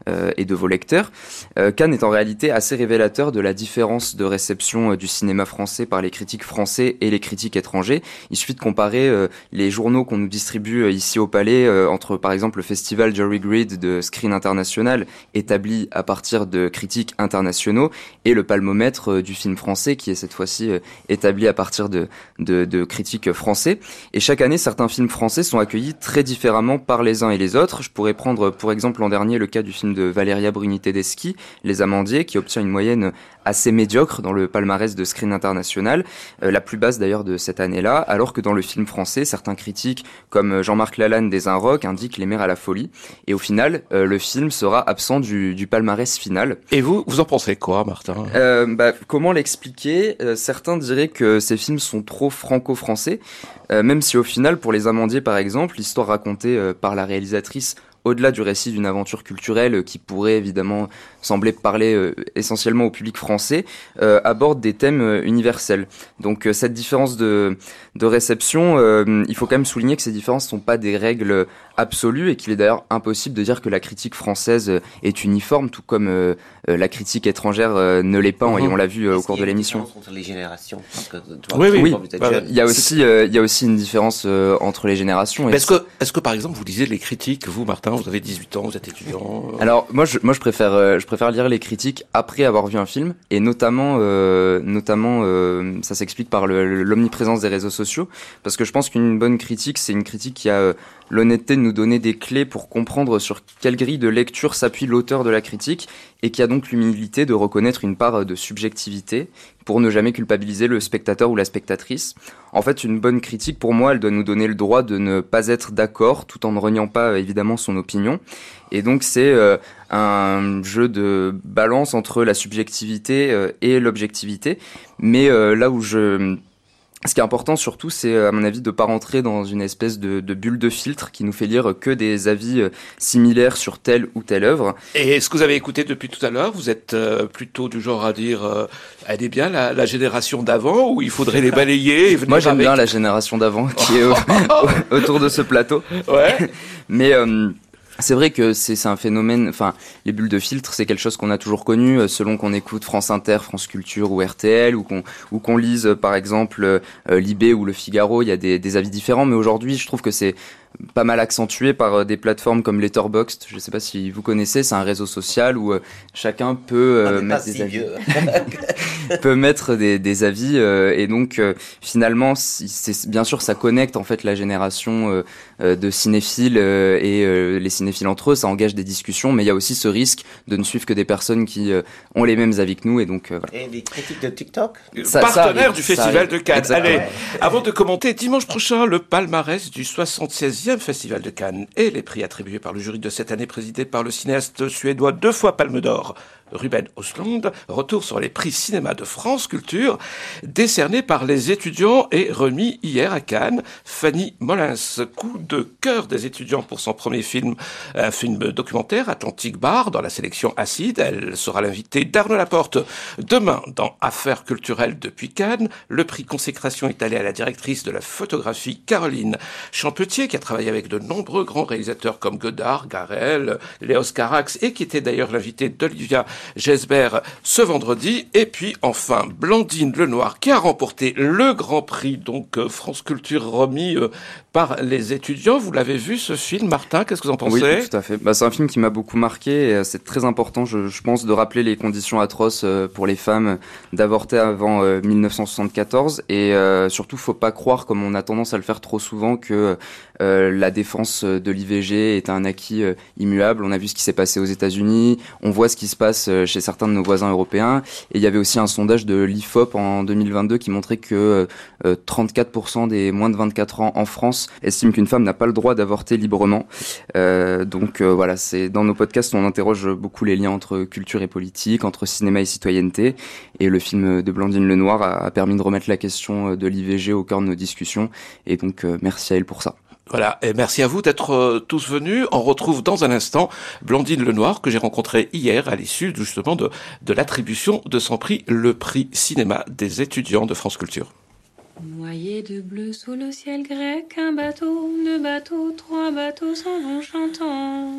euh, et de vos lecteurs. Euh, Cannes est en réalité assez révélateur de la différence de réception euh, du cinéma français par les critiques français et les critiques étrangers. Il suffit de comparer les journaux qu'on nous distribue ici au Palais entre, par exemple, le festival Jerry Grid de Screen International, établi à partir de critiques internationales, et le palmomètre euh, du film français qui est cette fois-ci euh, établi à partir de, critiques français. Et chaque année, certains films français sont accueillis très différemment par les uns et les autres. Je pourrais prendre pour exemple l'an dernier le cas du film de Valeria Bruni Tedeschi, Les Amandiers, qui obtient une moyenne assez médiocre dans le palmarès de Screen International, euh, la plus basse d'ailleurs de cette année-là, alors que dans le film français, certains critiques comme Jean-Marc Lalanne des Un Rock indiquent Les Mères à la folie. Et au final, le film sera absent du, du palmarès final. Et vous, vous en pensez quoi, Martin? Euh, bah, Comment l'expliquer? Euh, Certains diraient que ces films sont trop franco-français, euh, même si au final, pour Les Amandiers par exemple, l'histoire racontée par la réalisatrice au-delà du récit d'une aventure culturelle qui pourrait évidemment sembler parler euh, essentiellement au public français, euh, aborde des thèmes euh, universels. Donc cette différence de, de réception, il faut quand même souligner que ces différences ne sont pas des règles absolues et qu'il est d'ailleurs impossible de dire que la critique française est uniforme, tout comme la critique étrangère ne l'est pas, et mhm. on l'a vu au cours de l'émission. Entre les générations? oui, oui. Il y a aussi, il y a aussi une différence entre les générations. Est-ce que, est-ce que par exemple vous lisez les critiques, vous Martin, vous avez 18 ans, vous êtes étudiant? Alors moi, je, moi je préfère, je préfère préfère lire les critiques après avoir vu un film, et notamment, euh, notamment, euh, ça s'explique par l'omniprésence des réseaux sociaux, parce que je pense qu'une bonne critique, c'est une critique qui a euh, l'honnêteté de nous donner des clés pour comprendre sur quelle grille de lecture s'appuie l'auteur de la critique et qui a donc l'humilité de reconnaître une part de subjectivité pour ne jamais culpabiliser le spectateur ou la spectatrice. En fait, une bonne critique, pour moi, elle doit nous donner le droit de ne pas être d'accord tout en ne reniant pas évidemment son opinion. Et donc c'est euh, un jeu de balance entre la subjectivité euh, et l'objectivité. Mais euh, là où je ce qui est important surtout, c'est à mon avis de pas rentrer dans une espèce de, de, bulle de filtre qui nous fait lire que des avis similaires sur telle ou telle œuvre. Et ce que vous avez écouté depuis tout à l'heure, vous êtes plutôt du genre à dire euh, elle est bien la, la génération d'avant ou il faudrait les balayer et venir Moi j'aime avec... bien la génération d'avant qui est au, autour de ce plateau. Ouais. Mais euh, c'est vrai que c'est un phénomène, enfin, les bulles de filtre, c'est quelque chose qu'on a toujours connu, euh, selon qu'on écoute France Inter, France Culture ou RTL, ou qu'on ou lise, par exemple, euh, Libé ou Le Figaro, il y a des avis différents, mais aujourd'hui, je trouve que c'est pas mal accentué par euh, des plateformes comme Letterboxd. Je ne sais pas si vous connaissez, c'est un réseau social où euh, chacun peut euh, mettre des avis. peut mettre des, des avis et donc finalement, c'est bien sûr ça connecte en fait la génération de cinéphiles et les cinéphiles entre eux, ça engage des discussions, mais il y a aussi ce risque de ne suivre que des personnes qui ont les mêmes avis que nous et donc voilà. Et les critiques de TikTok? Ça, Partenaire ça du Festival de Cannes. Allez, avant de commenter dimanche prochain le palmarès du 76e Festival de Cannes et les prix attribués par le jury de cette année présidé par le cinéaste suédois deux fois Palme d'Or, Ruben Östlund, retour sur les prix cinéma de France Culture, décernés par les étudiants et remis hier à Cannes. Fanny Molins, coup de cœur des étudiants pour son premier film, un film documentaire, Atlantic Bar, dans la sélection Acide. Elle sera l'invitée d'Arnaud Laporte demain dans Affaires culturelles depuis Cannes. Le prix consécration est allé à la directrice de la photographie, Caroline Champetier, qui a travaillé avec de nombreux grands réalisateurs comme Godard, Garel, Léos Carax et qui était d'ailleurs l'invité d'Olivia Gesbert ce vendredi. Et puis enfin, Blandine Lenoir qui a remporté le Grand Prix, donc euh, France Culture remis euh, par les étudiants. Vous l'avez vu ce film, Martin Qu'est-ce que vous en pensez? Oui, tout à fait. Bah, c'est un film qui m'a beaucoup marqué et euh, c'est très important, je, je, pense, de rappeler les conditions atroces pour les femmes d'avorter avant 1974 et euh, surtout, faut pas croire, comme on a tendance à le faire trop souvent, que euh, la défense de l'IVG est un acquis euh, immuable. On a vu ce qui s'est passé aux États-Unis, on voit ce qui se passe chez certains de nos voisins européens. Et il y avait aussi un sondage de l'IFOP en 2022 qui montrait que 34% des moins de 24 ans en France estiment qu'une femme n'a pas le droit d'avorter librement. donc voilà, c'est dans nos podcasts on interroge beaucoup les liens entre culture et politique, entre cinéma et citoyenneté. Et le film de Blandine Lenoir a, a permis de remettre la question de l'IVG au cœur de nos discussions. Et donc merci à elle pour ça. Voilà, et merci à vous d'être euh, tous venus. On retrouve dans un instant Blandine Lenoir que j'ai rencontrée hier à l'issue justement de l'attribution de son prix, le prix cinéma des étudiants de France Culture. Noyé de bleu sous le ciel grec, un bateau, deux bateaux, trois bateaux s'en vont chantant.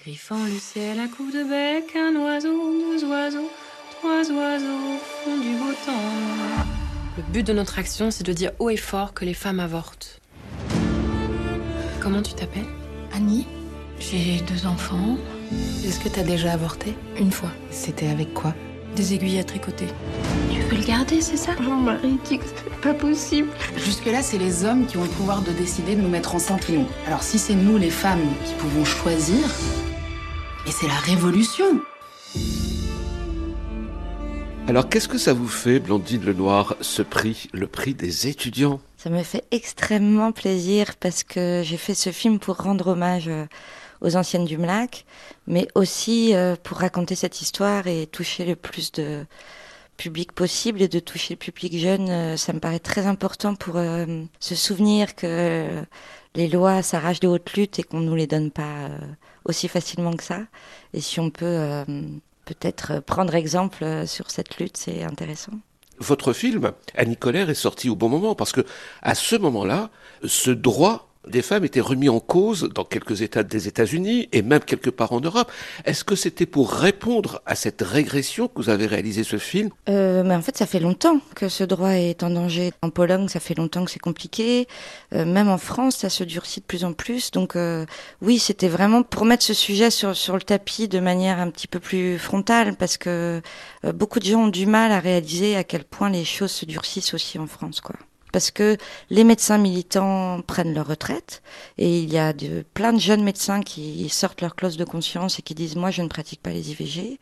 Griffant le ciel à coups de bec, un oiseau, deux oiseaux, trois oiseaux font du beau temps. Le but de notre action, c'est de dire haut et fort que les femmes avortent. Comment tu t'appelles? Annie. J'ai deux enfants. Est-ce que t'as déjà avorté? Une fois. C'était avec quoi? Des aiguilles à tricoter. Tu veux le garder, c'est ça? Mon mari dit que c'est pas possible. Jusque-là, c'est les hommes qui ont le pouvoir de décider de nous mettre enceintes ou non. Alors si c'est nous, les femmes, qui pouvons choisir, mais c'est la révolution alors, qu'est-ce que ça vous fait, Blandine Lenoir, ce prix, le prix des étudiants? Ça me fait extrêmement plaisir parce que j'ai fait ce film pour rendre hommage aux anciennes du MLAC, mais aussi pour raconter cette histoire et toucher le plus de public possible et de toucher le public jeune. Ça me paraît très important pour se souvenir que les lois s'arrachent de haute lutte et qu'on ne nous les donne pas aussi facilement que ça. Et si on peut peut-être prendre exemple sur cette lutte, c'est intéressant. Votre film, Annie Colère, est sorti au bon moment parce que à ce moment-là, ce droit des femmes était remis en cause dans quelques États des États-Unis et même quelque part en Europe. Est-ce que c'était pour répondre à cette régression que vous avez réalisé ce film? Euh, Mais en fait, ça fait longtemps que ce droit est en danger. En Pologne, ça fait longtemps que c'est compliqué. Euh, même en France, ça se durcit de plus en plus. Donc euh, oui, c'était vraiment pour mettre ce sujet sur, sur le tapis de manière un petit peu plus frontale parce que beaucoup de gens ont du mal à réaliser à quel point les choses se durcissent aussi en France, quoi. Parce que les médecins militants prennent leur retraite et il y a de, plein de jeunes médecins qui sortent leur clause de conscience et qui disent moi je ne pratique pas les IVG.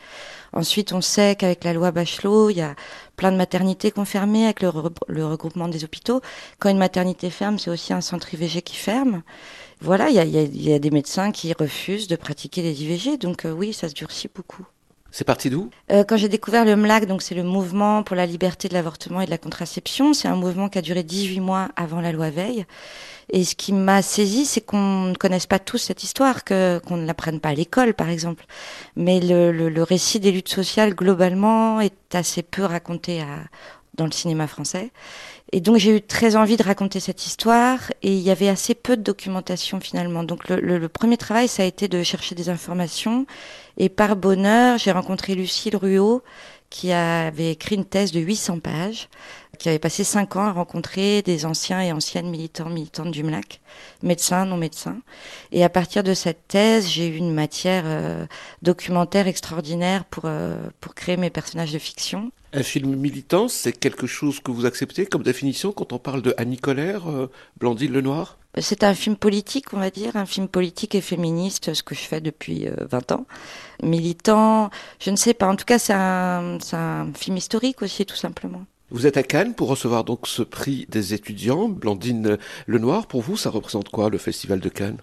Ensuite, on sait qu'avec la loi Bachelot, il y a plein de maternités confirmées avec le, regroupement des hôpitaux. Quand une maternité ferme, c'est aussi un centre IVG qui ferme. Voilà, il y a, y a, des médecins qui refusent de pratiquer les IVG, donc euh, oui, ça se durcit beaucoup. C'est parti d'où? Euh, Quand j'ai découvert le MLAC, donc c'est le mouvement pour la liberté de l'avortement et de la contraception, c'est un mouvement qui a duré 18 mois avant la loi Veil. Et ce qui m'a saisi, c'est qu'on ne connaisse pas tous cette histoire, qu'on ne l'apprenne pas à l'école, par exemple. Mais le, récit des luttes sociales, globalement, est assez peu raconté dans le cinéma français. Et donc j'ai eu très envie de raconter cette histoire et il y avait assez peu de documentation finalement. Donc le, premier travail, ça a été de chercher des informations et par bonheur, j'ai rencontré Lucille Ruot qui avait écrit une thèse de 800 pages, qui avait passé cinq ans à rencontrer des anciens et anciennes militants, militantes du MLAC, médecins, non médecins. Et à partir de cette thèse, j'ai eu une matière euh, documentaire extraordinaire pour, euh, pour créer mes personnages de fiction. Un film militant, c'est quelque chose que vous acceptez comme définition quand on parle de Annie Colère, euh, Blandine Lenoir C'est un film politique, on va dire, un film politique et féministe, ce que je fais depuis euh, 20 ans. Militant, je ne sais pas, en tout cas c'est un, un film historique aussi, tout simplement. Vous êtes à Cannes pour recevoir donc ce prix des étudiants, Blandine Lenoir. Pour vous, ça représente quoi le Festival de Cannes?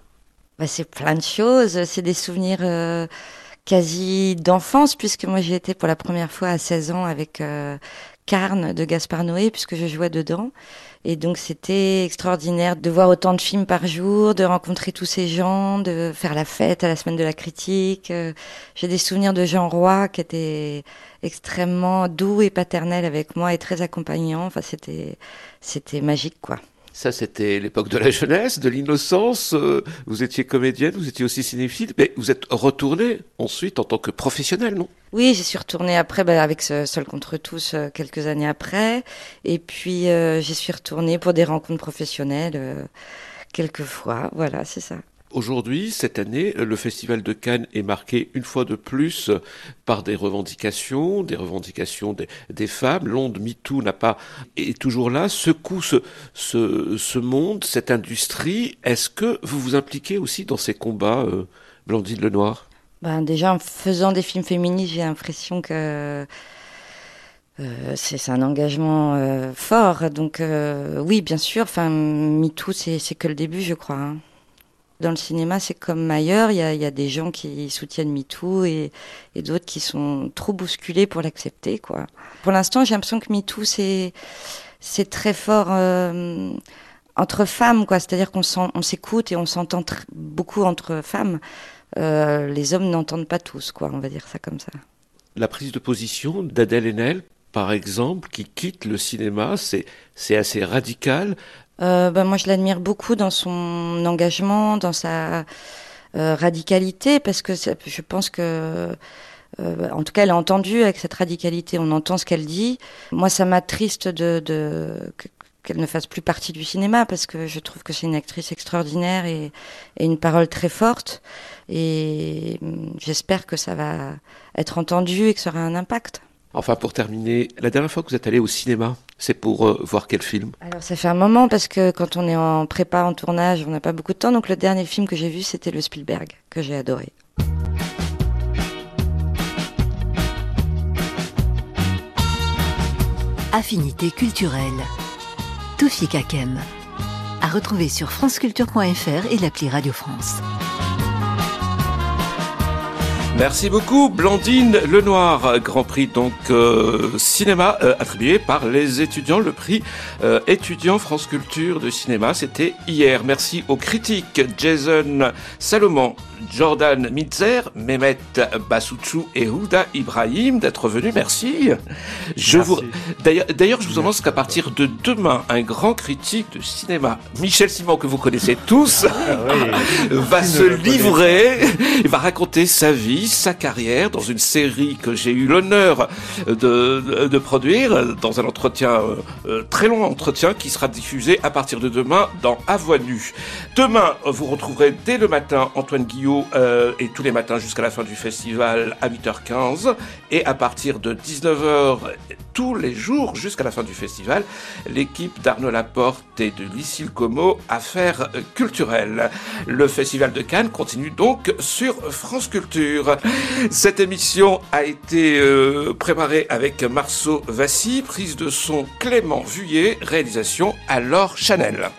Bah, C'est plein de choses, c'est des souvenirs... Euh quasi d'enfance, puisque moi j'ai été pour la première fois à 16 ans avec euh, Carne de Gaspard Noé, puisque je jouais dedans. Et donc c'était extraordinaire de voir autant de films par jour, de rencontrer tous ces gens, de faire la fête à la semaine de la critique. Euh, j'ai des souvenirs de Jean Roy qui était extrêmement doux et paternel avec moi et très accompagnant. Enfin c'était c'était magique quoi. Ça, c'était l'époque de la jeunesse, de l'innocence. Euh, vous étiez comédienne, vous étiez aussi cinéphile, mais vous êtes retournée ensuite en tant que professionnelle, non? Oui, j'y suis retournée après, bah, avec ce Seul contre tous, euh, quelques années après. Et puis, euh, j'y suis retournée pour des rencontres professionnelles, euh, quelques fois. Voilà, c'est ça. Aujourd'hui, cette année, le Festival de Cannes est marqué une fois de plus par des revendications, des revendications des, femmes. L'onde MeToo n'a pas est toujours là, secoue ce, monde, cette industrie. Est-ce que vous vous impliquez aussi dans ces combats, euh, Blandine Lenoir? Ben Déjà, en faisant des films féministes, j'ai l'impression que euh, c'est un engagement euh, fort. Donc euh, oui, bien sûr. MeToo, c'est que le début, je crois. Hein. Dans le cinéma, c'est comme ailleurs, il y a, des gens qui soutiennent MeToo et, d'autres qui sont trop bousculés pour l'accepter. Pour l'instant, j'ai l'impression que MeToo, c'est très fort euh, entre femmes. C'est-à-dire qu'on on s'écoute et on s'entend beaucoup entre femmes. Euh, les hommes n'entendent pas tous. On va dire ça comme ça. La prise de position d'Adèle Haenel, par exemple, qui quitte le cinéma, c'est assez radical. Euh, ben moi, je l'admire beaucoup dans son engagement, dans sa euh, radicalité, parce que je pense que, euh, en tout cas, elle a entendu avec cette radicalité, on entend ce qu'elle dit. Moi, ça m'attriste de, de qu'elle ne fasse plus partie du cinéma, parce que je trouve que c'est une actrice extraordinaire et, et une parole très forte. Et j'espère que ça va être entendu et que ça aura un impact. Enfin, pour terminer, la dernière fois que vous êtes allé au cinéma, c'est pour euh, voir quel film? Alors, ça fait un moment parce que quand on est en prépa, en tournage, on n'a pas beaucoup de temps. Donc, le dernier film que j'ai vu, c'était le Spielberg, que j'ai adoré. Affinité culturelle. Toufi Kakem. À retrouver sur franceculture.fr et l'appli Radio France. Merci beaucoup, Blandine Lenoir, Grand Prix donc euh, cinéma euh, attribué par les étudiants, le prix euh, étudiant France Culture de cinéma, c'était hier. Merci aux critiques Jason Salomon, Jordan Mitzer, Mehmet Bassouchou et Houda Ibrahim d'être venus. Merci. Je Merci. vous d'ailleurs, je vous annonce qu'à partir de demain, un grand critique de cinéma, Michel Simon que vous connaissez tous, ah oui. va se livrer, il va raconter sa vie, sa carrière dans une série que j'ai eu l'honneur de, de, produire dans un entretien euh, très long entretien qui sera diffusé à partir de demain dans À Voix Nue. Demain, vous retrouverez dès le matin Antoine Guillaume euh, et tous les matins jusqu'à la fin du festival à 8h15 et à partir de 19h tous les jours jusqu'à la fin du festival, l'équipe d'Arnaud Laporte et de Lucille Como Affaires culturelles. Le festival de Cannes continue donc sur France Culture. Cette émission a été euh, préparée avec Marceau Vassy, prise de son Clément Vuillet, réalisation Laure Chanel.